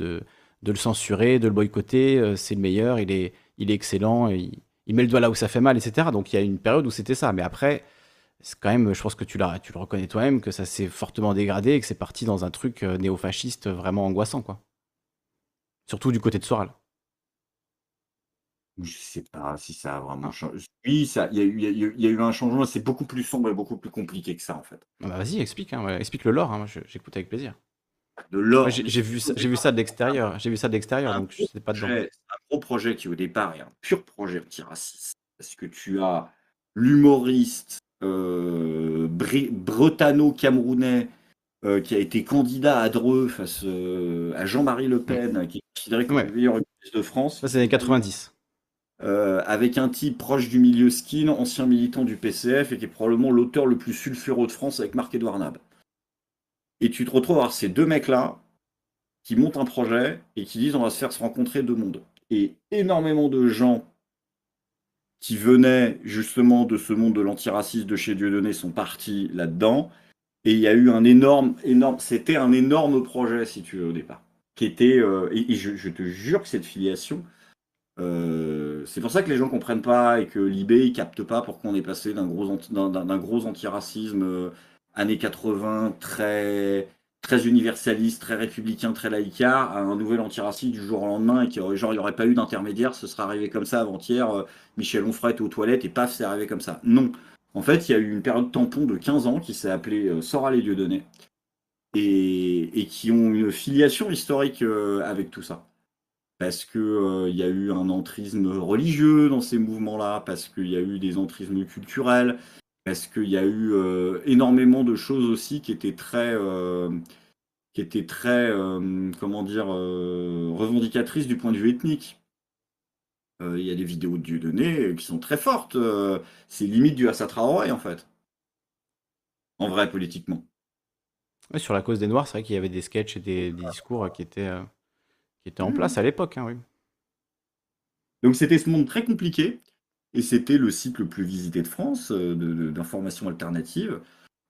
le censurer, de le boycotter. Euh, c'est le meilleur, il est, excellent, il, met le doigt là où ça fait mal, etc. Donc il y a une période où c'était ça. Mais après, c'est quand même, je pense que tu, tu le reconnais toi-même, que ça s'est fortement dégradé et que c'est parti dans un truc euh, néo-fasciste vraiment angoissant, quoi. Surtout du côté de Soral. Je sais pas si ça a vraiment changé. Oui, il y, a eu un changement, c'est beaucoup plus sombre et beaucoup plus compliqué que ça, en fait. Ah bah vas-y, explique, hein, explique le lore, hein, j'écoute avec plaisir. De l'or. j'ai vu, ça, vu ça de l'extérieur, j'ai vu ça de l'extérieur, donc je sais pas dedans. C'est un gros projet qui, au départ, est un pur projet antiraciste. Parce que tu as l'humoriste euh, bretano-camerounais euh, qui a été candidat à Dreux face euh, à Jean-Marie Le Pen, qui est considéré comme le meilleur humoriste de France. Ça, c'est les 90. Avec un type proche du milieu skin, ancien militant du PCF et qui est probablement l'auteur le plus sulfureux de France avec Marc-Edouard Nab. Et tu te retrouves à ces deux mecs-là qui montent un projet et qui disent on va se faire se rencontrer deux mondes. Et énormément de gens qui venaient justement de ce monde de l'antiracisme de chez Dieudonné sont partis là-dedans. Et il y a eu un énorme, énorme, c'était un énorme projet, si tu veux, au départ. Qui était, euh, et, je, te jure que cette filiation, euh, c'est pour ça que les gens comprennent pas et que l'IB ne capte pas pourquoi on est passé d'un gros, antiracisme euh, années 80 très très universaliste, très républicain, très laïcard, à un nouvel antiraciste du jour au lendemain, et qui genre, il n'y aurait pas eu d'intermédiaire, ce serait arrivé comme ça avant-hier, euh, Michel Onfray aux toilettes, et paf, c'est arrivé comme ça. Non. En fait, il y a eu une période tampon de 15 ans qui s'est appelée Soral et Dieudonné, et, et qui ont une filiation historique avec tout ça. Parce qu'il il y a eu un entrisme religieux dans ces mouvements-là, parce qu'il y a eu des entrismes culturels, parce qu'il y a eu euh, énormément de choses aussi qui étaient très, euh, qui étaient très, euh, comment dire, revendicatrices du point de vue ethnique. Il y a des vidéos de Dieudonné qui sont très fortes. c'est limite du Assa Traoré, en fait. En vrai, politiquement. sur la cause des Noirs, c'est vrai qu'il y avait des sketchs et des, discours qui étaient, qui étaient en mmh. place à l'époque. Hein, oui. Donc c'était ce monde très compliqué et c'était le site le plus visité de France euh, d'information alternative.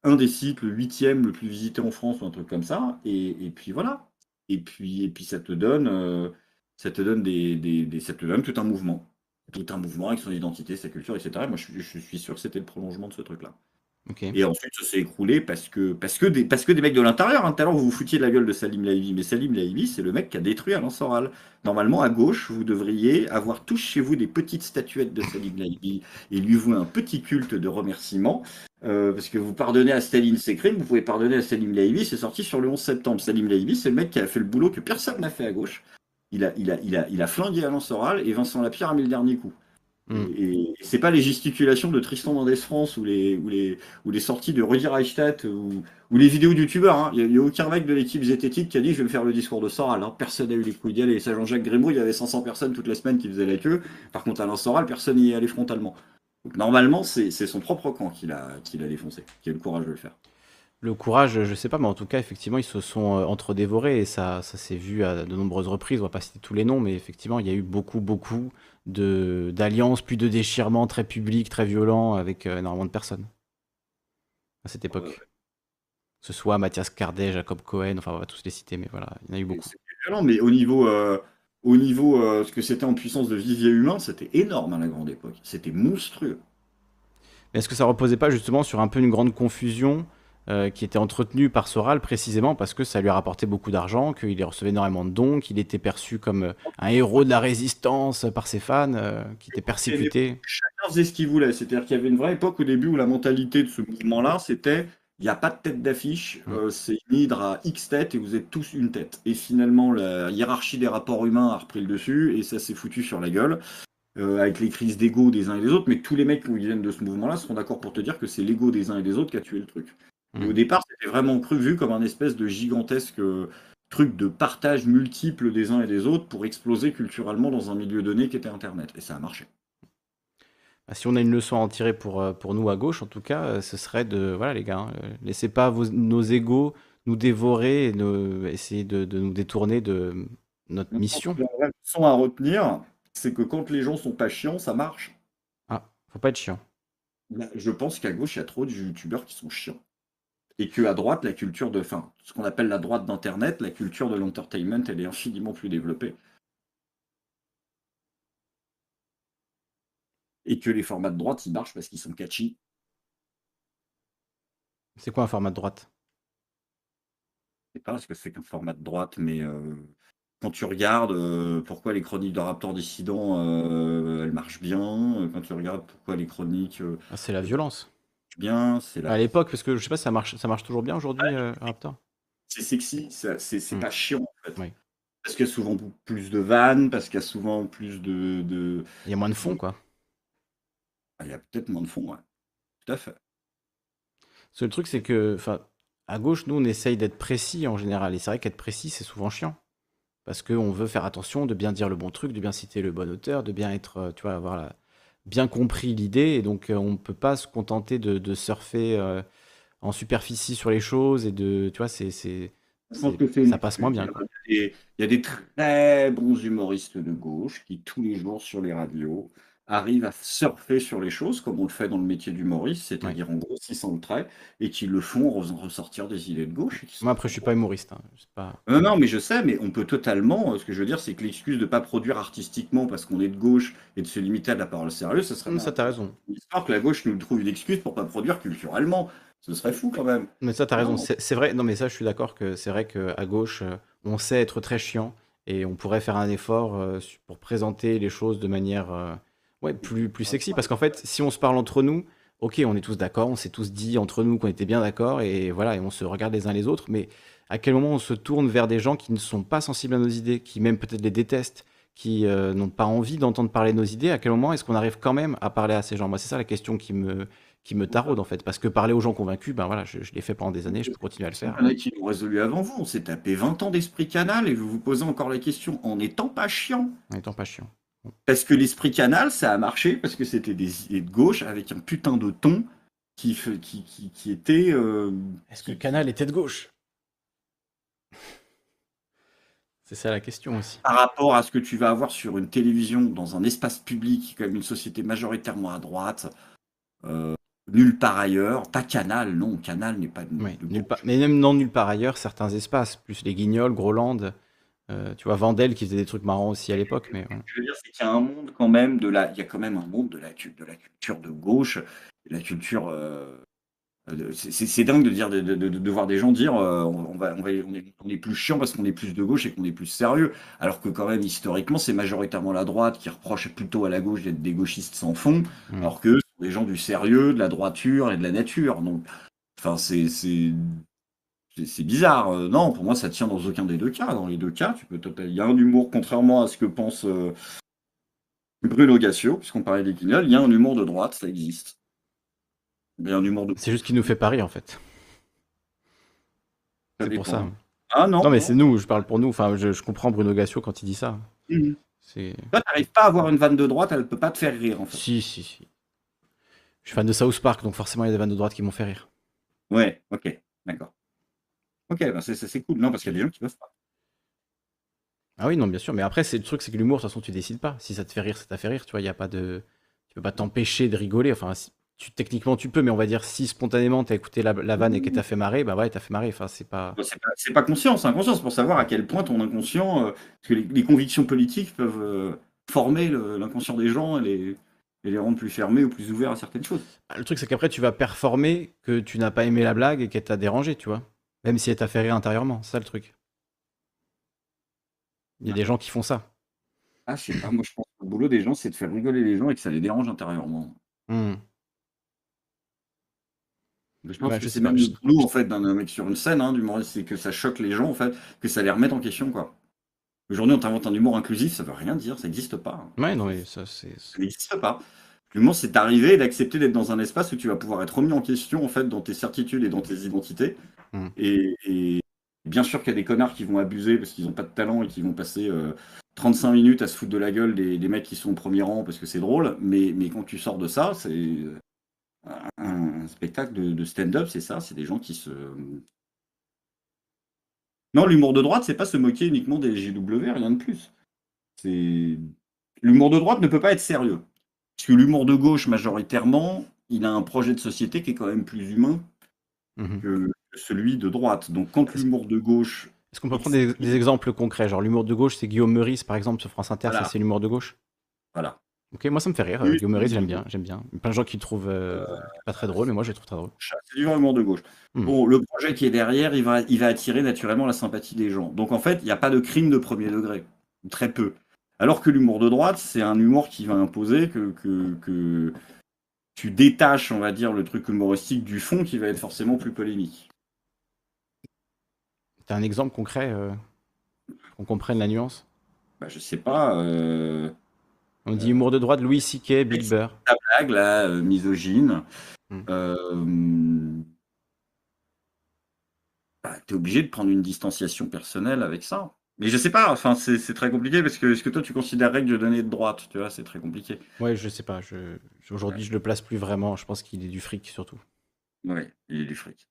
Un des sites, le huitième le plus visité en France, ou un truc comme ça. Et, puis voilà. Et puis, et puis ça te donne, euh, ça te donne des, des, ça te donne tout un mouvement. Tout un mouvement avec son identité, sa culture, etc. moi, je, je suis sûr que c'était le prolongement de ce truc-là. Et ensuite, ça s'est écroulé parce que, parce, que des, parce que des mecs de l'intérieur, hein, tout à l'heure, vous vous foutiez de la gueule de Salim Laivi, mais Salim Laivi, c'est le mec qui a détruit Alain Soral. Normalement, à gauche, vous devriez avoir tous chez vous des petites statuettes de Salim Laivi et lui vouer un petit culte de remerciement. Euh, parce que vous pardonnez à Staline ses vous pouvez pardonner à Salim Laivi, c'est sorti sur le 11 septembre. Salim Laivi, c'est le mec qui a fait le boulot que personne n'a fait à gauche. Il a, il a, il a, il a flingué Alain Soral et Vincent Lapierre a mis le dernier coup. Mm. Et, c'est pas les gesticulations de Tristan Mendes France ou les, ou les, ou les sorties de Rudy Reichstadt ou, les vidéos de youtubeurs. Hein. Il n'y a, aucun mec de l'équipe zététique qui a dit je vais me faire le discours de Soral. Hein. Personne n'a eu les couilles d'y aller. Ça, Jean-Jacques Grimaud, il y avait 500 personnes toutes les semaines qui faisaient la queue. Par contre, Alain Soral, personne n'y est allé frontalement. Donc normalement, c'est son propre camp qu'il a, qu'il a défoncé, qui a le courage de le faire. Le courage, je sais pas, mais en tout cas, effectivement, ils se sont euh, entre-dévorés et ça, ça s'est vu à de nombreuses reprises. On va pas citer tous les noms, mais effectivement, il y a eu beaucoup, beaucoup de d'alliances, puis de déchirements très publics, très violents avec euh, énormément de personnes à cette époque. Que ce soit Mathias Cardet, Jacob Cohen, enfin, on va tous les citer, mais voilà, il y en a eu beaucoup. Violent, mais au niveau, euh, au niveau ce que c'était en puissance de vivier humain, c'était énorme à la grande époque. C'était monstrueux. Mais est-ce que ça reposait pas justement sur un peu une grande confusion euh, qui était entretenu par Soral précisément parce que ça lui a rapporté beaucoup d'argent, qu'il recevait énormément de dons, qu'il était perçu comme euh, un héros de la résistance par ses fans, euh, qui était persécuté. Chacun faisait ce qu'il voulait. C'est-à-dire qu'il y avait une vraie époque au début où la mentalité de ce mouvement-là, c'était il n'y a pas de tête d'affiche, mm. c'est une hydre à X têtes et vous êtes tous une tête. Et finalement, la hiérarchie des rapports humains a repris le dessus et ça s'est foutu sur la gueule. avec les crises d'ego des uns et des autres, mais tous les mecs qui viennent de ce mouvement-là seront d'accord pour te dire que c'est l'ego des uns et des autres qui a tué le truc. Au mm. départ, c'était vraiment cru, vu comme un espèce de gigantesque euh, truc de partage multiple des uns et des autres pour exploser culturellement dans un milieu donné qui était Internet. Et ça a marché. Bah, si on a une leçon à en tirer pour, euh, pour nous à gauche, en tout cas, euh, ce serait de. Voilà, les gars, hein, laissez pas nos égaux nous dévorer et essayer de, nous détourner de notre mission. La leçon à retenir, c'est que quand les gens sont pas chiants, ça marche. Ah, faut pas être chiant. Bah, je pense qu'à gauche, il y a trop de youtubeurs qui sont chiants et que à droite, la culture de, enfin, ce qu'on appelle la droite d'Internet, la culture de l'entertainment, elle est infiniment plus développée. Et que les formats de droite, ils marchent parce qu'ils sont catchy. C'est quoi un format de droite? Je sais pas ce que c'est qu'un format de droite, mais euh, quand tu regardes euh, pourquoi les chroniques de Raptor Dissident, euh, elles marchent bien, quand tu regardes pourquoi les chroniques... Ah, c'est la violence bien. C'est À l'époque, parce que je sais pas, ça marche, ça marche toujours bien aujourd'hui, euh, Raptor? C'est sexy, c'est hmm. pas chiant en fait. Parce qu'il y a souvent plus de vannes, parce qu'il y a souvent plus de, Il y a moins de fond, quoi. Ah, il y a peut-être moins de fond, ouais. Tout à fait. le truc, c'est que, enfin, à gauche, nous, on essaye d'être précis en général. Et c'est vrai qu'être précis, c'est souvent chiant. Parce qu'on veut faire attention de bien dire le bon truc, de bien citer le bon auteur, de bien être, euh, tu vois, avoir la, bien compris l'idée et donc euh, on ne peut pas se contenter de, surfer euh, en superficie sur les choses et de tu vois c'est ça passe moins bien. Il y a des très bons humoristes de gauche qui tous les jours sur les radios arrivent à surfer sur les choses, comme on le fait dans le métier d'humoriste, c'est-à-dire en grossissant le trait, et qui le font en ressortir des idées de gauche. Moi, après, je suis pas humoriste. Hein. Pas... Non, non, mais je sais, mais on peut totalement. Euh, ce que je veux dire, c'est que l'excuse de ne pas produire artistiquement parce qu'on est de gauche et de se limiter à la parole sérieuse, ce serait. ça, t'as raison. Histoire que la gauche nous trouve une excuse pour pas produire culturellement. Ce serait fou quand même. Mais ça, t'as raison. C'est vrai. Non, mais ça, je suis d'accord que c'est vrai qu'à gauche, euh, on sait être très chiant et on pourrait faire un effort euh, pour présenter les choses de manière ouais, plus, plus sexy. Parce qu'en fait, si on se parle entre nous, ok, on est tous d'accord, on s'est tous dit entre nous qu'on était bien d'accord, et voilà, et on se regarde les uns les autres, mais à quel moment on se tourne vers des gens qui ne sont pas sensibles à nos idées, qui même peut-être les détestent, qui euh, n'ont pas envie d'entendre parler de nos idées, à quel moment est-ce qu'on arrive quand même à parler à ces gens? Moi, c'est ça la question qui me, qui me taraude en fait. Parce que parler aux gens convaincus, ben voilà, je, l'ai fait pendant des années, je peux continuer à le faire. Il y en a qui l'ont résolu avant vous. On s'est tapé 20 ans d'esprit canal et vous vous posez encore la question en n'étant pas chiant. En n'étant pas chiant. Parce que l'esprit canal, ça a marché, parce que c'était des idées de gauche avec un putain de ton qui, qui, qui, était. Euh, Est-ce que le canal était de gauche? C'est ça la question aussi. Par rapport à ce que tu vas avoir sur une télévision, dans un espace public, comme une société majoritairement à droite, euh, nulle part ailleurs, pas Canal, non, Canal n'est pas. nulle part, mais même non nulle part ailleurs, certains espaces, plus les Guignols, Groland. Euh, tu vois, Vandel qui faisait des trucs marrants aussi à l'époque. Mais, Je veux dire, c'est qu'il y a un monde quand même de la, il y a quand même un monde de la, de la culture de gauche, la culture. Euh, c'est dingue de dire, de, de, voir des gens dire, euh, on, va, on, va, on, est, on est plus chiant parce qu'on est plus de gauche et qu'on est plus sérieux, alors que quand même historiquement, c'est majoritairement la droite qui reproche plutôt à la gauche d'être des gauchistes sans fond, mmh. alors que sont des gens du sérieux, de la droiture et de la nature. Donc, enfin, c'est c'est bizarre. Euh, non, pour moi, ça tient dans aucun des deux cas. Dans les deux cas, tu peux il y a un humour, contrairement à ce que pense, euh, Bruno Gassio, puisqu'on parlait des guignols, il y a un humour de droite, ça existe. Il y a un humour de... C'est juste qu'il nous fait pari en fait. C'est pour ça. Ah non, Non, mais c'est nous, je parle pour nous. Enfin, je, je comprends Bruno Gassio quand il dit ça. C'est. Toi, t'arrives pas à avoir une vanne de droite, elle peut pas te faire rire, en fait. Si, si, si. Je suis fan de South Park, donc forcément, il y a des vannes de droite qui m'ont fait rire. Ouais, ok, d'accord. Ok, ben c'est- cool. Non, parce qu'il y a des gens qui peuvent pas. Ah oui, non, bien sûr. Mais après, c'est le truc, c'est que l'humour, de toute façon, tu décides pas. Si ça te fait rire, ça t'a fait rire. Tu vois, il y a pas de. Tu peux pas t'empêcher de rigoler. Enfin, si- tu, techniquement, tu peux, mais on va dire si spontanément t'as écouté la, la vanne et qu'elle t'a fait marrer, bah ouais, t'as fait marrer. Enfin, c'est pas. C'est pas, pas conscient, c'est inconscient. C'est pour savoir à quel point ton inconscient, euh, parce que les, les convictions politiques peuvent euh, former l'inconscient des gens et les, et les rendre plus fermés ou plus ouverts à certaines choses. Le truc, c'est qu'après, tu vas performer que tu n'as pas aimé la blague et qu'elle t'a dérangé, tu vois. Même si elle t'a fait rire intérieurement. C'est ça le truc. Il y a des gens qui font ça. Ah, je sais pas, moi je pense que le boulot des gens, c'est de faire rigoler les gens et que ça les dérange intérieurement. Hmm. Je pense Ouais, que c'est même le boulot en fait d'un mec sur une scène, hein, d'humoriste, c'est que ça choque les gens en fait, que ça les remette en question quoi. Aujourd'hui, on t'invente un humour inclusif, ça veut rien dire, ça n'existe pas. hein. Ouais, non, mais ça, c'est. Ça n'existe pas. L'humour, c'est d'arriver et d'accepter d'être dans un espace où tu vas pouvoir être remis en question en fait dans tes certitudes et dans tes identités. Mm. Et, et bien sûr qu'il y a des connards qui vont abuser parce qu'ils n'ont pas de talent et qui vont passer euh, 35 minutes à se foutre de la gueule des, des mecs qui sont au premier rang parce que c'est drôle. Mais, mais quand tu sors de ça, c'est euh, un, un spectacle de, de stand-up, c'est ça, c'est des gens qui se. Non, l'humour de droite, c'est pas se moquer uniquement des GW, rien de plus. C'est l'humour de droite ne peut pas être sérieux. Parce que l'humour de gauche, majoritairement, il a un projet de société qui est quand même plus humain Mhm. que celui de droite. Donc quand l'humour de gauche... Est-ce qu'on peut prendre des, des exemples concrets? Genre, l'humour de gauche, c'est Guillaume Meurice, par exemple, sur France Inter, Voilà. ça, c'est l'humour de gauche? Voilà. Ok, moi, ça me fait rire. Oui, euh, Guillaume Meurice, j'aime bien, j'aime bien. Il y a plein de gens qui le trouvent euh, pas très drôle, mais moi, je le trouve très drôle. C'est du humour de gauche. Hmm. Bon, le projet qui est derrière, il va, il va attirer naturellement la sympathie des gens. Donc en fait, il n'y a pas de crime de premier degré. Très peu. Alors que l'humour de droite, c'est un humour qui va imposer que, que, que tu détaches, on va dire, le truc humoristique du fond qui va être forcément plus polémique. T'as un exemple concret euh, qu'on comprenne la nuance? Bah, je sais pas. euh, On dit humour de droite, Louis C.K., Bill Oui. Burr. la blague, là, euh, misogyne. Euh, bah, t'es obligé de prendre une distanciation personnelle avec ça. Mais je sais pas, enfin, c'est c'est très compliqué parce que est-ce que toi tu considérerais que Dieudonné est de droite, tu vois, c'est très compliqué. Ouais, je sais pas. Je... Aujourd'hui, je le place plus vraiment. Je pense qu'il est du fric, surtout. Ouais, il est du fric.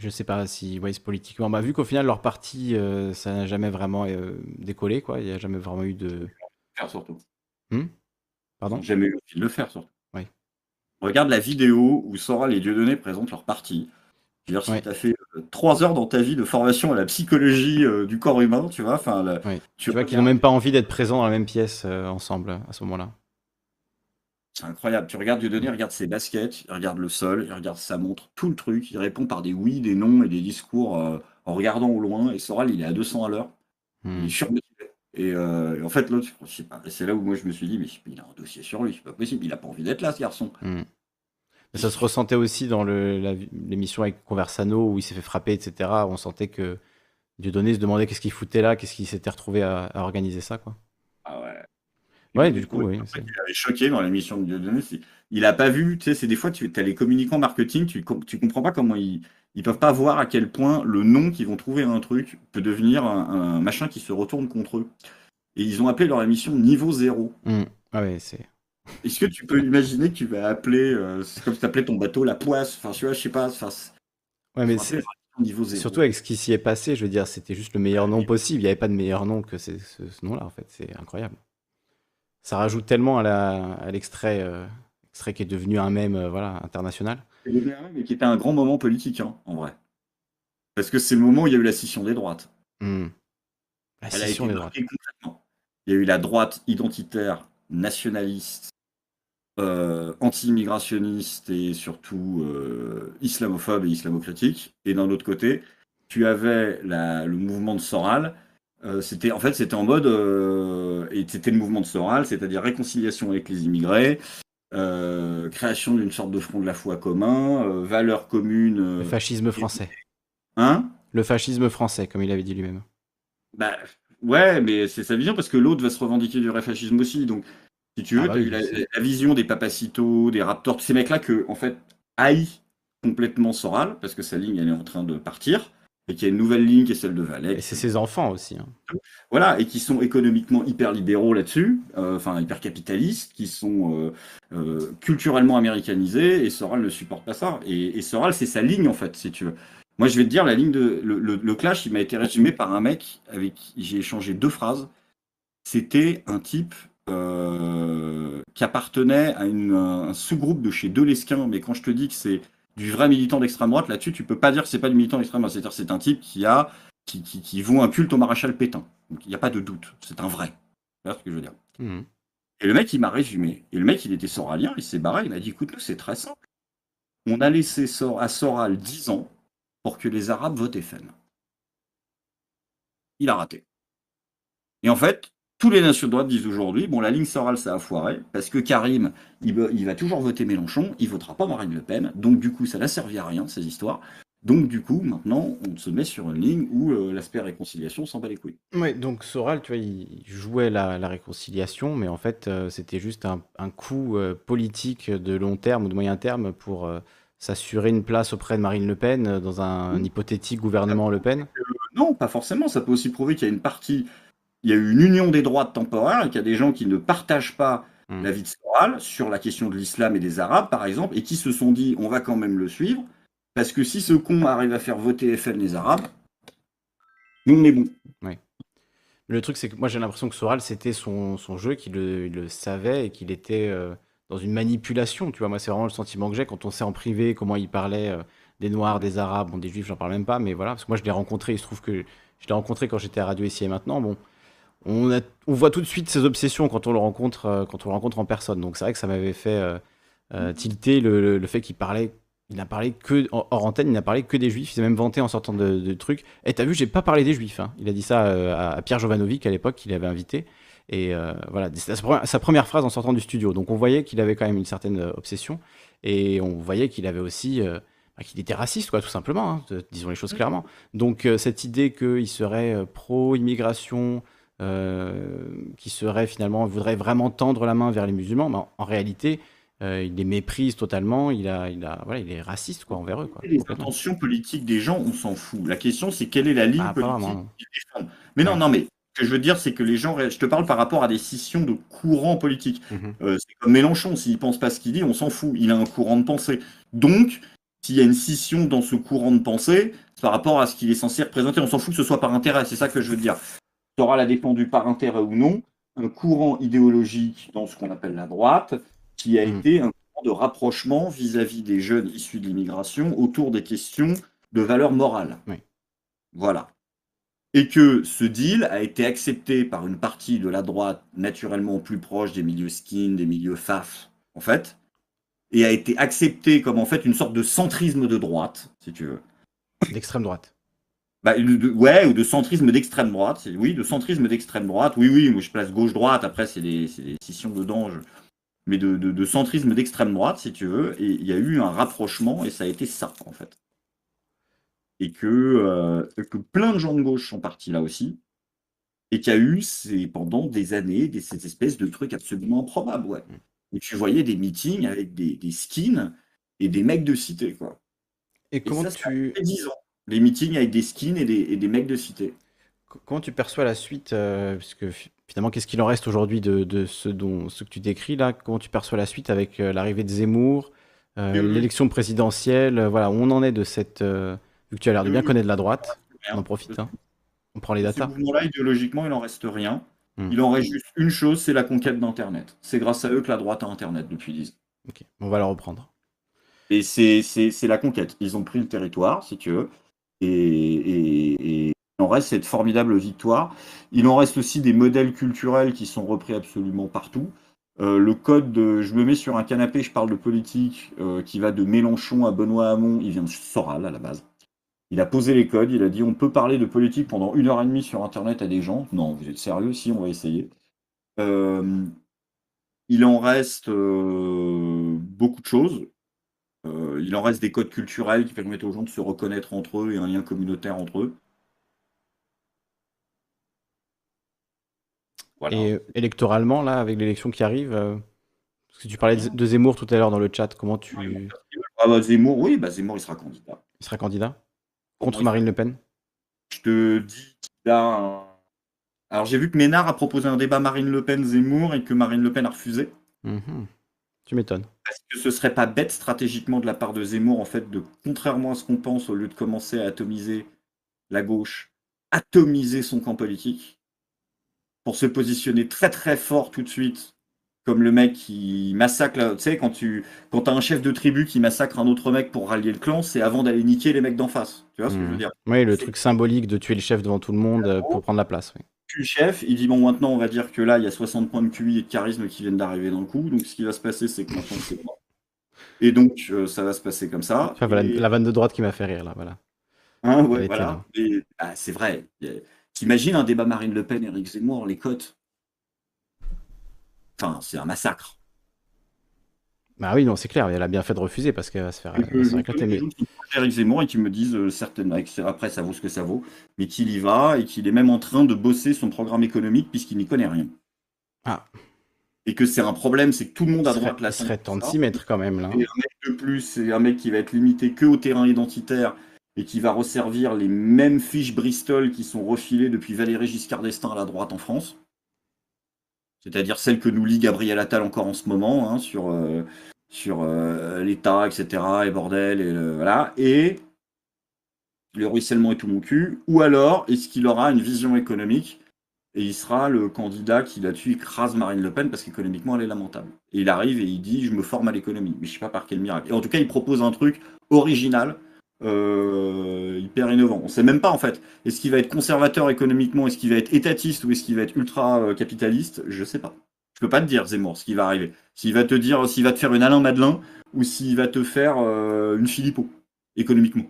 Je sais pas si, ouais, c'est politiquement. Bah, vu qu'au final, leur parti, euh, ça n'a jamais vraiment euh, décollé, quoi. Il n'y a jamais vraiment eu de. Faire surtout. Pardon? Jamais eu envie de le faire surtout. Ouais. Regarde la vidéo où Soral et Dieudonné présentent leur parti. Dire, si Ouais. t'as fait euh, trois heures dans ta vie de formation à la psychologie euh, du corps humain, tu vois, enfin, Ouais. tu Tu vois qu'ils n'ont même pas envie d'être présents dans la même pièce euh, ensemble à ce moment-là. C'est incroyable. Tu regardes Dieudonné, il regarde ses baskets, il regarde le sol, il regarde sa montre, tout le truc. Il répond par des oui, des non et des discours euh, en regardant au loin. Et Soral, il est à 200 à l'heure. Il Hmm. est surmotivé. Et, euh, et en fait, l'autre, c'est là où moi je me suis dit, mais il a un dossier sur lui, c'est pas possible. Il a pas envie d'être là, ce garçon. Hmm. Mais ça se ressentait aussi dans l'émission avec Conversano où il s'est fait frapper, etc. On sentait que Dieudonné se demandait qu'est-ce qu'il foutait là, qu'est-ce qu'il s'était retrouvé à, à organiser ça, quoi. Ah ouais. Ouais, du coup, oui. C'est- truc qui m'avait choqué dans l'émission de Dieudonné, c'est il a pas vu, tu sais, c'est des fois, tu as les communicants marketing, tu, tu comprends pas comment ils, ils peuvent pas voir à quel point le nom qu'ils vont trouver à un truc peut devenir un, un machin qui se retourne contre eux. Et ils ont appelé leur émission Niveau Zéro. Hmm. Ah ouais, c'est. Est-ce que tu peux imaginer que tu vas appeler, euh, c'est comme si tu appelais ton bateau la poisse, enfin, tu vois, je sais pas, enfin, c'est- Ouais, mais c'est Niveau Zéro. surtout avec ce qui s'y est passé, je veux dire, c'était juste le meilleur nom possible. Il n'y avait pas de meilleur nom que c'est- ce, ce nom-là, en fait. C'est incroyable. Ça rajoute tellement à la- à l'extrait euh, extrait qui est devenu un mème euh, voilà, international. C'est devenu un mème, mais qui était un grand moment politique, hein, en vrai. Parce que c'est le moment où il y a eu la scission des droites. Hmm. La Elle a scission été des droites. marquée complètement. Il y a eu la droite identitaire, nationaliste, euh, anti-immigrationniste et surtout euh, islamophobe et islamocritique. Et d'un autre côté, tu avais la- le mouvement de Soral. Euh, c'était en fait c'était en mode et c'était le mouvement de Soral, c'est-à-dire réconciliation avec les immigrés, création d'une sorte de front de la foi commun, valeurs communes. Le fascisme français. hein? Le fascisme français, comme il avait dit lui-même. Bah, ouais, mais c'est sa vision parce que l'autre va se revendiquer du vrai fascisme aussi. Donc, si tu veux, Ah bah eu la, vision des Papacitos, des Raptors, ces mecs-là que, en fait, haït complètement Soral parce que sa ligne, elle est en train de partir et qu'il y a une nouvelle ligne qui est celle de Et Valek. c'est ses enfants aussi. hein. Voilà, et qui sont économiquement hyper libéraux là-dessus, euh, enfin hyper capitalistes, qui sont euh, euh, culturellement américanisés, et Soral ne supporte pas ça. Et, et Soral, c'est sa ligne en fait, si tu veux. Moi, je vais te dire, la ligne de le, le- le clash, il m'a été résumé par un mec avec qui j'ai échangé deux phrases. C'était un type euh, qui appartenait à une- un sous-groupe de chez Delesquin, mais quand je te dis que c'est du vrai militant d'extrême droite, là-dessus, tu peux pas dire que c'est pas du militant d'extrême droite. C'est-à-dire, c'est un type qui a qui, qui, qui voue un culte au maréchal Pétain. Donc il n'y a pas de doute, c'est un vrai. Vois ce que je veux dire? Mhm. Et le mec, il m'a résumé. Et le mec, il était soralien, il s'est barré, il m'a dit écoute, nous, c'est très simple. On a laissé à Soral 10 ans pour que les Arabes votent FN. Il a raté. Et en fait, tous les nations de droite disent aujourd'hui bon, la ligne Soral, ça a foiré, parce que Karim, il, va- il va toujours voter Mélenchon, il votera pas Marine Le Pen, donc du coup, ça n'a servi à rien, ces histoires. Donc du coup, maintenant, on se met sur une ligne où euh, l'aspect réconciliation s'en bat les couilles. Ouais, donc Soral, tu vois, il jouait la, la réconciliation, mais en fait, euh, c'était juste un, un coup euh, politique de long terme ou de moyen terme pour s'assurer une place auprès de Marine Le Pen dans un, Mhm. hypothétique gouvernement Le Pen. Non, pas forcément. Ça peut aussi prouver qu'il y a une partie, il y a eu une union des droites temporaire et qu'il y a des gens qui ne partagent pas Mm. la vie de Soral sur la question de l'islam et des Arabes, par exemple, et qui se sont dit on va quand même le suivre, parce que si ce con arrive à faire voter FN les Arabes, nous on est bon. Le truc, c'est que moi, j'ai l'impression que Soral, c'était son, son jeu, qu'il le, savait et qu'il était euh, dans une manipulation. Tu vois, moi, c'est vraiment le sentiment que j'ai quand on sait en privé comment il parlait euh, des Noirs, des Arabes, bon, des Juifs, j'en parle même pas, mais voilà, parce que moi, je l'ai rencontré, il se trouve que je l'ai rencontré quand j'étais à Radio Ici et Maintenant. Bon, on, a, on voit tout de suite ses obsessions quand on le rencontre, euh, quand on le rencontre en personne. Donc, c'est vrai que ça m'avait fait euh, euh, tilter le, le- le fait qu'il parlait. Il n'a parlé que, hors antenne, il n'a parlé que des juifs. Il s'est même vanté en sortant de, de trucs. Et t'as vu, j'ai pas parlé des juifs. hein. Il a dit ça à, à Pierre Jovanovic à l'époque, qu'il avait invité. Et voilà, c'était sa première, sa première phrase en sortant du studio. Donc on voyait qu'il avait quand même une certaine obsession. Et on voyait qu'il avait aussi. bah, qu'il était raciste, quoi, tout simplement. hein, disons les choses clairement. Donc euh, cette idée qu'il serait euh, pro-immigration, qui serait finalement, voudrait vraiment tendre la main vers les musulmans, bah, en réalité, euh, il les méprise totalement, il, a, il, a, voilà, il est raciste quoi, envers eux. Quoi, Les intentions politiques des gens, on s'en fout. La question, c'est quelle est la ligne Ah, politique qu'ils défendent. Mais non, Ouais. non, mais ce que je veux dire, c'est que les gens, je te parle par rapport à des scissions de courants politiques. Mhm. Euh, c'est comme Mélenchon, s'il pense pas ce qu'il dit, on s'en fout. Il a un courant de pensée. Donc, s'il y a une scission dans ce courant de pensée, par rapport à ce qu'il est censé représenter. On s'en fout que ce soit par intérêt. C'est ça que je veux dire. Soral a défendu par intérêt ou non un courant idéologique dans ce qu'on appelle la droite, qui a Mhm. été un courant de rapprochement vis-à-vis des jeunes issus de l'immigration autour des questions de valeur morale. Oui. Voilà. Et que ce deal a été accepté par une partie de la droite naturellement plus proche des milieux skin, des milieux faf, en fait, et a été accepté comme en fait une sorte de centrisme de droite, si tu veux. D'extrême droite. Bah, de- ouais, ou de centrisme d'extrême droite. Oui, de centrisme d'extrême droite. Oui, oui, moi je place gauche-droite, après c'est des, des scissions dedans. je- Mais de, de- de centrisme d'extrême droite, si tu veux. Et il y a eu un rapprochement, et ça a été ça, en fait. Et que, euh, que plein de gens de gauche sont partis là aussi. Et qu'il y a eu c'est pendant des années des, ces espèces de trucs absolument improbables, ouais. Et tu voyais des meetings avec des, des skins et des mecs de cité, quoi. Et Et comment ça, tu, fait 10 ans. Les meetings avec des skins et des, et des mecs de cité. co- comment tu perçois la suite euh, Puisque fi- finalement, qu'est-ce qu'il en reste aujourd'hui de, de ce, dont, ce que tu décris là? Comment tu perçois la suite avec euh, l'arrivée de Zemmour, euh, oui. l'élection présidentielle euh, Voilà, où on en est de cette. euh, vu que tu as l'air de bien connaître la droite, on en profite. hein. On prend les Ce datas. mouvement-là, idéologiquement, il en reste rien. Hmm. Il en reste juste une chose, c'est la conquête d'Internet. C'est grâce à eux que la droite a Internet depuis 10 ans. Ok, on va la reprendre. Et c'est la conquête. Ils ont pris le territoire, si tu veux. Et, il en reste cette formidable victoire. Il en reste aussi des modèles culturels qui sont repris absolument partout. Euh, le code de je me mets sur un canapé, je parle de politique, euh, qui va de Mélenchon à Benoît Hamon, il vient de Soral à la base. Il a posé les codes, il a dit on peut parler de politique pendant une heure et demie sur Internet à des gens. Non, vous êtes sérieux? Si, on va essayer. Euh, il en reste beaucoup de choses. Euh, il en reste des codes culturels qui permettent aux gens de se reconnaître entre eux et un lien communautaire entre eux. Voilà. Et euh, électoralement, là, avec l'élection qui arrive, euh, parce que tu parlais de Zemmour tout à l'heure dans le chat, comment tu... Ah bah, Zemmour, oui, bah, Zemmour, il sera candidat. Il sera candidat contre Oui. Marine Le Pen? Je te dis qu'il a un- Alors, j'ai vu que Ménard a proposé un débat Marine Le Pen-Zemmour et que Marine Le Pen a refusé. Mhm. Tu m'étonnes. Est-ce que ce serait pas bête stratégiquement de la part de Zemmour, en fait, de, contrairement à ce qu'on pense, au lieu de commencer à atomiser la gauche, atomiser son camp politique, pour se positionner très très fort tout de suite, comme le mec qui massacre, tu sais, quand tu quand as un chef de tribu qui massacre un autre mec pour rallier le clan, c'est avant d'aller niquer les mecs d'en face. Tu vois ce que je veux Mhm. dire? Oui, le truc symbolique de tuer le chef devant tout le monde euh, pour prendre la place. oui. tue le chef, il dit bon maintenant on va dire que là il y a 60 points de QI et de charisme qui viennent d'arriver dans le coup, donc ce qui va se passer c'est que maintenant c'est moi. Et donc euh, ça va se passer comme ça. Enfin, voilà, Et- la vanne de droite qui m'a fait rire, là, voilà. Hein, ouais, Elle était voilà. là. Et, ah, c'est vrai. T'imagines un débat Marine Le Pen, Éric Zemmour, les cotes Enfin, c'est un massacre. Bah oui, non, c'est clair, elle a bien fait de refuser parce qu'elle va se faire, elle va se faire éclater. Mais... Éric Zemmour et qui me disent euh, certaines, après ça vaut ce que ça vaut, mais qu'il y va et qu'il est même en train de bosser son programme économique puisqu'il n'y connaît rien. Ah. Et que c'est un problème, c'est que tout le monde à Il serait, droite il là. serait temps de s'y mettre quand même, là. Et un mec de plus, c'est un mec qui va être limité que au terrain identitaire et qui va resservir les mêmes fiches Bristol qui sont refilées depuis Valéry Giscard d'Estaing à la droite en France. C'est-à-dire celles que nous lit Gabriel Attal encore en ce moment hein, sur, euh, euh, l'État, etc. et bordel, et le- voilà. Et le ruissellement est tout mon cul. Ou alors, est-ce qu'il aura une vision économique et il sera le candidat qui là-dessus écrase Marine Le Pen parce qu'économiquement elle est lamentable. Et il arrive et il dit je me forme à l'économie, mais je sais pas par quel miracle. Et en tout cas il propose un truc original, euh, hyper innovant. On sait même pas en fait. Est-ce qu'il va être conservateur économiquement, est-ce qu'il va être étatiste ou est-ce qu'il va être ultra euh, capitaliste? Je sais pas. Je peux pas te dire Zemmour ce qui va arriver. S'il va te dire, s'il va te faire une Alain Madelin ou s'il va te faire euh, une Philippot économiquement.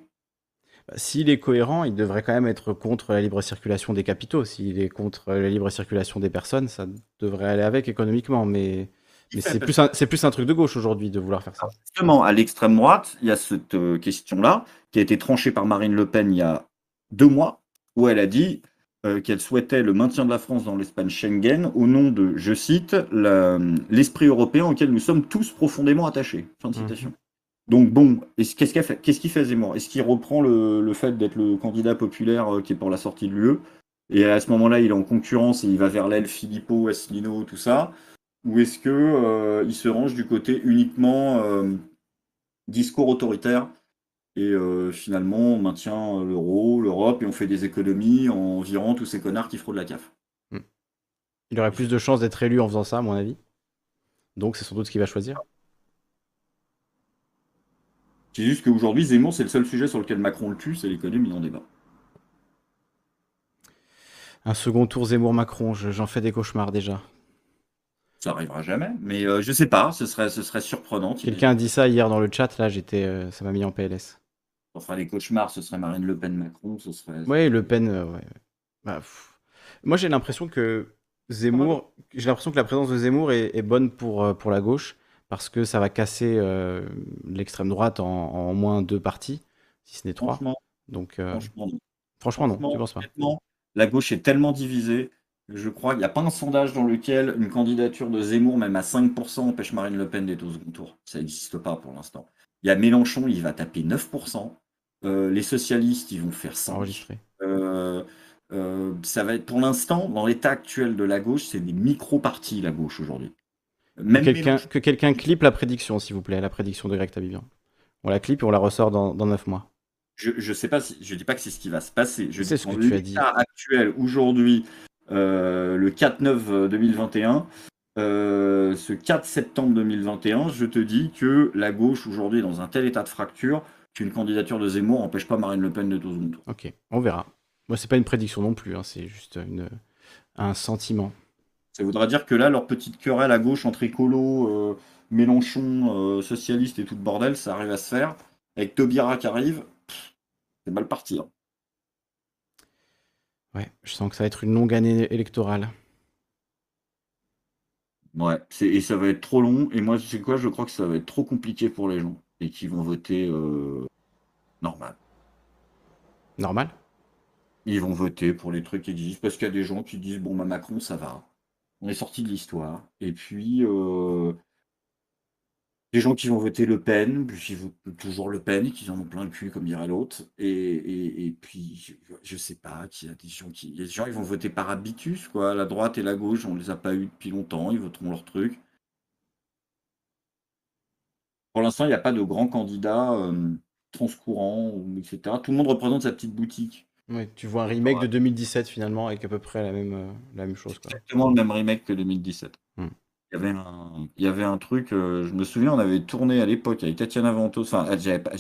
Bah, S'il est cohérent, il devrait quand même être contre la libre circulation des capitaux. S'il est contre la libre circulation des personnes, ça devrait aller avec économiquement. Mais, mais c'est plus, un- c'est plus un truc de gauche aujourd'hui de vouloir faire ça. Justement, à l'extrême droite, il y a cette euh, question-là qui a été tranchée par Marine Le Pen il y a deux mois, où elle a dit euh, qu'elle souhaitait le maintien de la France dans l'espace Schengen au nom de, je cite, l'esprit européen auquel nous sommes tous profondément attachés. Fin de Mhm. citation. Donc bon, est-ce- qu'est-ce qu'elle fait Qu'est-ce qu'il fait Zemmour? Est-ce qu'il reprend le, le fait d'être le candidat populaire euh, qui est pour la sortie de l'UE? Et à ce moment-là, il est en concurrence et il va vers l'aile Philippot, Asselineau, tout ça Ou est-ce que euh, il se range du côté uniquement euh, discours autoritaire et euh, finalement on maintient l'euro, l'Europe et on fait des économies en virant tous ces connards qui fraudent la CAF Il aurait plus de chances d'être élu en faisant ça, à mon avis. Donc c'est sans doute ce qu'il va choisir. C'est juste qu'aujourd'hui, Zemmour, c'est le seul sujet sur lequel Macron le tue, c'est l'économie en débat. Un second tour Zemmour-Macron, je- j'en fais des cauchemars déjà. Ça arrivera jamais, mais euh, je sais pas, ce serait, ce serait surprenant. Quelqu'un a dit ça hier dans le chat, là, j'étais, euh, ça m'a mis en PLS. Enfin, les cauchemars, ce serait Marine Le Pen, Macron, ce serait. Ouais, Le Pen, euh, ouais. Bah. Moi, j'ai l'impression que Zemmour, j'ai l'impression que la présence de Zemmour est, est bonne pour, euh, pour la gauche, parce que ça va casser euh, l'extrême droite en, en moins deux parties, si ce n'est trois. Franchement, Donc, franchement, non. franchement, non, tu penses pas? la gauche est tellement divisée. Je crois qu'il n'y a pas un sondage dans lequel une candidature de Zemmour, même à 5%, empêche Marine Le Pen d'être au second tour. Ça n'existe pas pour l'instant. Il y a Mélenchon, il va taper 9%. Euh, les socialistes, ils vont faire 100. Enregistré. Euh, euh, ça va être pour l'instant, dans l'état actuel de la gauche, c'est des micro-partis, la gauche aujourd'hui. Même que quelqu'un clip la prédiction, s'il vous plaît, la prédiction de Greg Tabibian. On la clip et on la ressort dans, dans 9 mois. Je, je sais pas si, je dis pas que c'est ce qui va se passer. Je C'est dis ce que tu as dit. l'état actuel, aujourd'hui, le 4-9 2021, euh, ce 4 septembre 2021, je te dis que la gauche aujourd'hui est dans un tel état de fracture qu'une candidature de Zemmour n'empêche pas Marine Le Pen au second tour. Ok, on verra. Moi, c'est pas une prédiction non plus, hein, c'est juste une, un sentiment. Ça voudra dire que là, leur petite querelle à gauche entre écolo, euh, Mélenchon, euh, socialiste et tout le bordel, ça arrive à se faire. Avec Taubira qui arrive, c'est mal parti. hein. Ouais, je sens que ça va être une longue année électorale. Ouais, c'est- et ça va être trop long. Et moi, tu sais quoi, je crois que ça va être trop compliqué pour les gens. Et qui vont voter euh, normal. Normal? Ils vont voter pour les trucs qui existent. Parce qu'il y a des gens qui disent, bon, bah, Macron, ça va. On est sorti de l'histoire. Et puis, euh, des gens qui vont voter Le Pen, puis qui votent toujours Le Pen, qui en ont plein le cul, comme dirait l'autre. Et, puis, je, sais pas, il y a des gens qui. Les gens, ils vont voter par habitus, quoi. La droite et la gauche, on les a pas eu depuis longtemps, ils voteront leur truc. Pour l'instant, il n'y a pas de grand candidat euh, transcourant, etc. Tout le monde représente sa petite boutique. Oui, tu vois un remake de 2017 finalement avec à peu près la même, euh, la même chose. Exactement le même remake que 2017. Hmm. Il, y avait un, il y avait un truc, euh, je me souviens, on avait tourné à l'époque avec Tatiana Ventos, enfin, j'avais pas,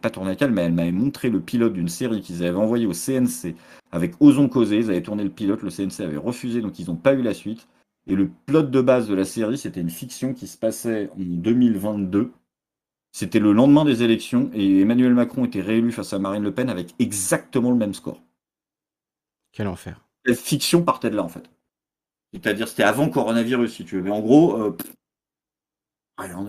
pas tourné avec elle, mais elle m'avait montré le pilote d'une série qu'ils avaient envoyé au CNC avec Osons causer. Ils avaient tourné le pilote, le CNC avait refusé, donc ils n'ont pas eu la suite. Et le plot de base de la série, c'était une fiction qui se passait en 2022 c'était le lendemain des élections et Emmanuel Macron était réélu face à Marine Le Pen avec exactement le même score. Quel enfer. La fiction partait de là en fait. C'est-à-dire c'était avant coronavirus si tu veux. Mais en gros, euh, rien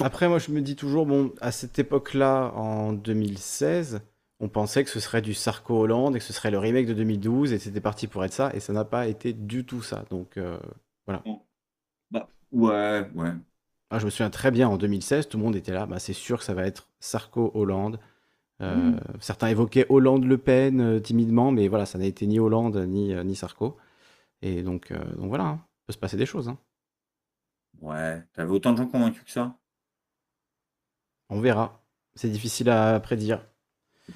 Après moi je me dis toujours, bon, à cette époque-là, en 2016, on pensait que ce serait du Sarko Hollande et que ce serait le remake de 2012 et c'était parti pour être ça et ça n'a pas été du tout ça. Donc euh, voilà. Bah, ouais, ouais. Ah, je me souviens très bien, en 2016, tout le monde était là. Bah, c'est sûr que ça va être Sarko-Hollande. Euh, mmh. Certains évoquaient Hollande-Le Pen euh, timidement, mais voilà, ça n'a été ni Hollande ni, ni Sarko. Et donc, donc voilà, hein. il peut se passer des choses. Hein. Ouais, t'avais autant de gens convaincus que ça? On verra. C'est difficile à prédire.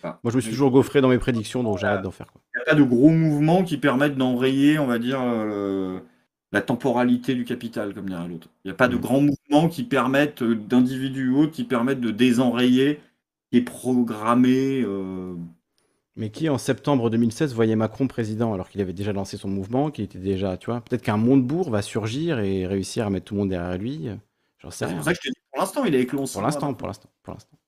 Moi, je me suis toujours gaufré dans mes prédictions, donc j'arrête d'en faire. Il n'y a pas de gros mouvements qui permettent d'enrayer, on va dire, la temporalité du capital, comme dirait l'autre. Il n'y a pas de mm. grands mouvements qui permettent, euh, d'individus ou autres, qui permettent de désenrayer et programmer. Euh, Mais qui, en septembre 2016, voyait Macron président alors qu'il avait déjà lancé son mouvement, qu'il était déjà, tu vois, peut-être qu'un Montebourg va surgir et réussir à mettre tout le monde derrière lui. J'en sais rien. C'est pour ça que je te dis, pour l'instant, il est éclos. Pour l'instant, pour l'instant, pour l'instant.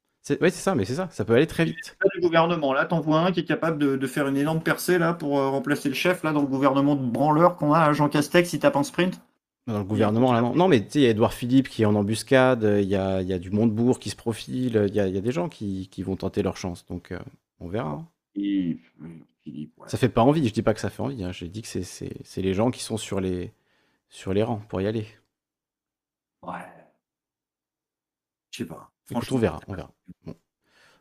Oui, c'est ça, mais c'est ça, ça peut aller très vite. Pas du gouvernement, là, t'en vois un qui est capable de, faire une énorme percée là pour euh, remplacer le chef là dans le gouvernement de branleur qu'on a, Jean Castex, il tape en sprint Dans le gouvernement, là, non. Non, mais tu sais, il y a Edouard Philippe qui est en embuscade, il y a, y a du Montebourg qui se profile, il y a, y a, des gens qui, qui, vont tenter leur chance, donc euh, on verra. Hein. Philippe, Ça fait pas envie, je dis pas que ça fait envie, hein. je dis que c'est les gens qui sont sur les, sur les rangs pour y aller. Ouais. Je sais pas on verra. On verra.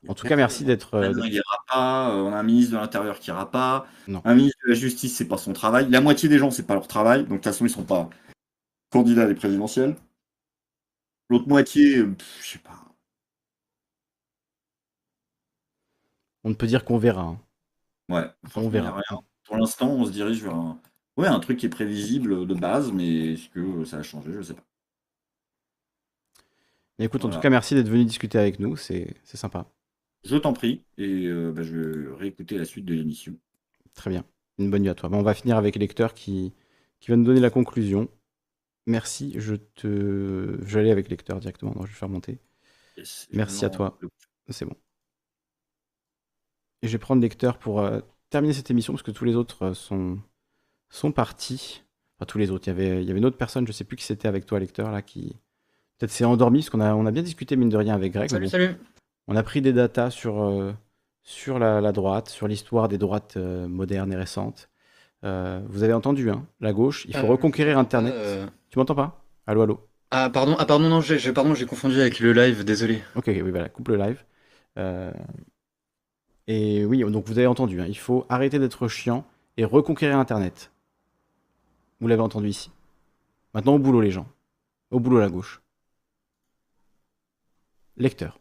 En tout cas, merci d'être. Euh, pas. Euh, on a un ministre de l'Intérieur qui ira pas. Un ministre de la Justice, c'est pas son travail. La moitié des gens, c'est pas leur travail. Donc de toute façon, ils sont pas candidats à des présidentielles. L'autre moitié, euh, je sais pas. On ne peut dire qu'on verra. Hein. Ouais. on verra. Pour l'instant, on se dirige vers un... Ouais, un truc qui est prévisible de base, mais est-ce que ça a changé Je sais pas écoute, en tout cas, merci d'être venu discuter avec nous, c'est sympa. Je t'en prie, et euh, bah, je vais réécouter la suite de l'émission. Très bien, une bonne nuit à toi. on va finir avec Lecteur qui, qui va nous donner la conclusion. Merci, je te. Je vais aller avec Lecteur directement, je vais faire monter. merci à toi, c'est bon. Et je vais prendre Lecteur pour euh, terminer cette émission parce que tous les autres euh, sont, sont partis. Enfin, tous les autres. Il y, avait, il y avait une autre personne, je sais plus qui c'était avec toi, Lecteur, là, qui, Peut-être c'est endormi, parce qu'on a, on a bien discuté, mine de rien, avec Greg. Salut, salut. On a pris des datas sur, euh, sur la, droite, sur l'histoire des droites euh, modernes et récentes. Euh, vous avez entendu, hein, la gauche, il faut reconquérir Internet. Tu m'entends pas? Allô, allô? Ah, pardon, ah, pardon, non, j'ai, pardon, j'ai confondu avec le live, désolé. Ok, oui, voilà, coupe le live. Et oui, donc vous avez entendu, hein, il faut arrêter d'être chiant et reconquérir Internet. Vous l'avez entendu ici. Maintenant, au boulot, les gens. Au boulot, la gauche. Lecteur.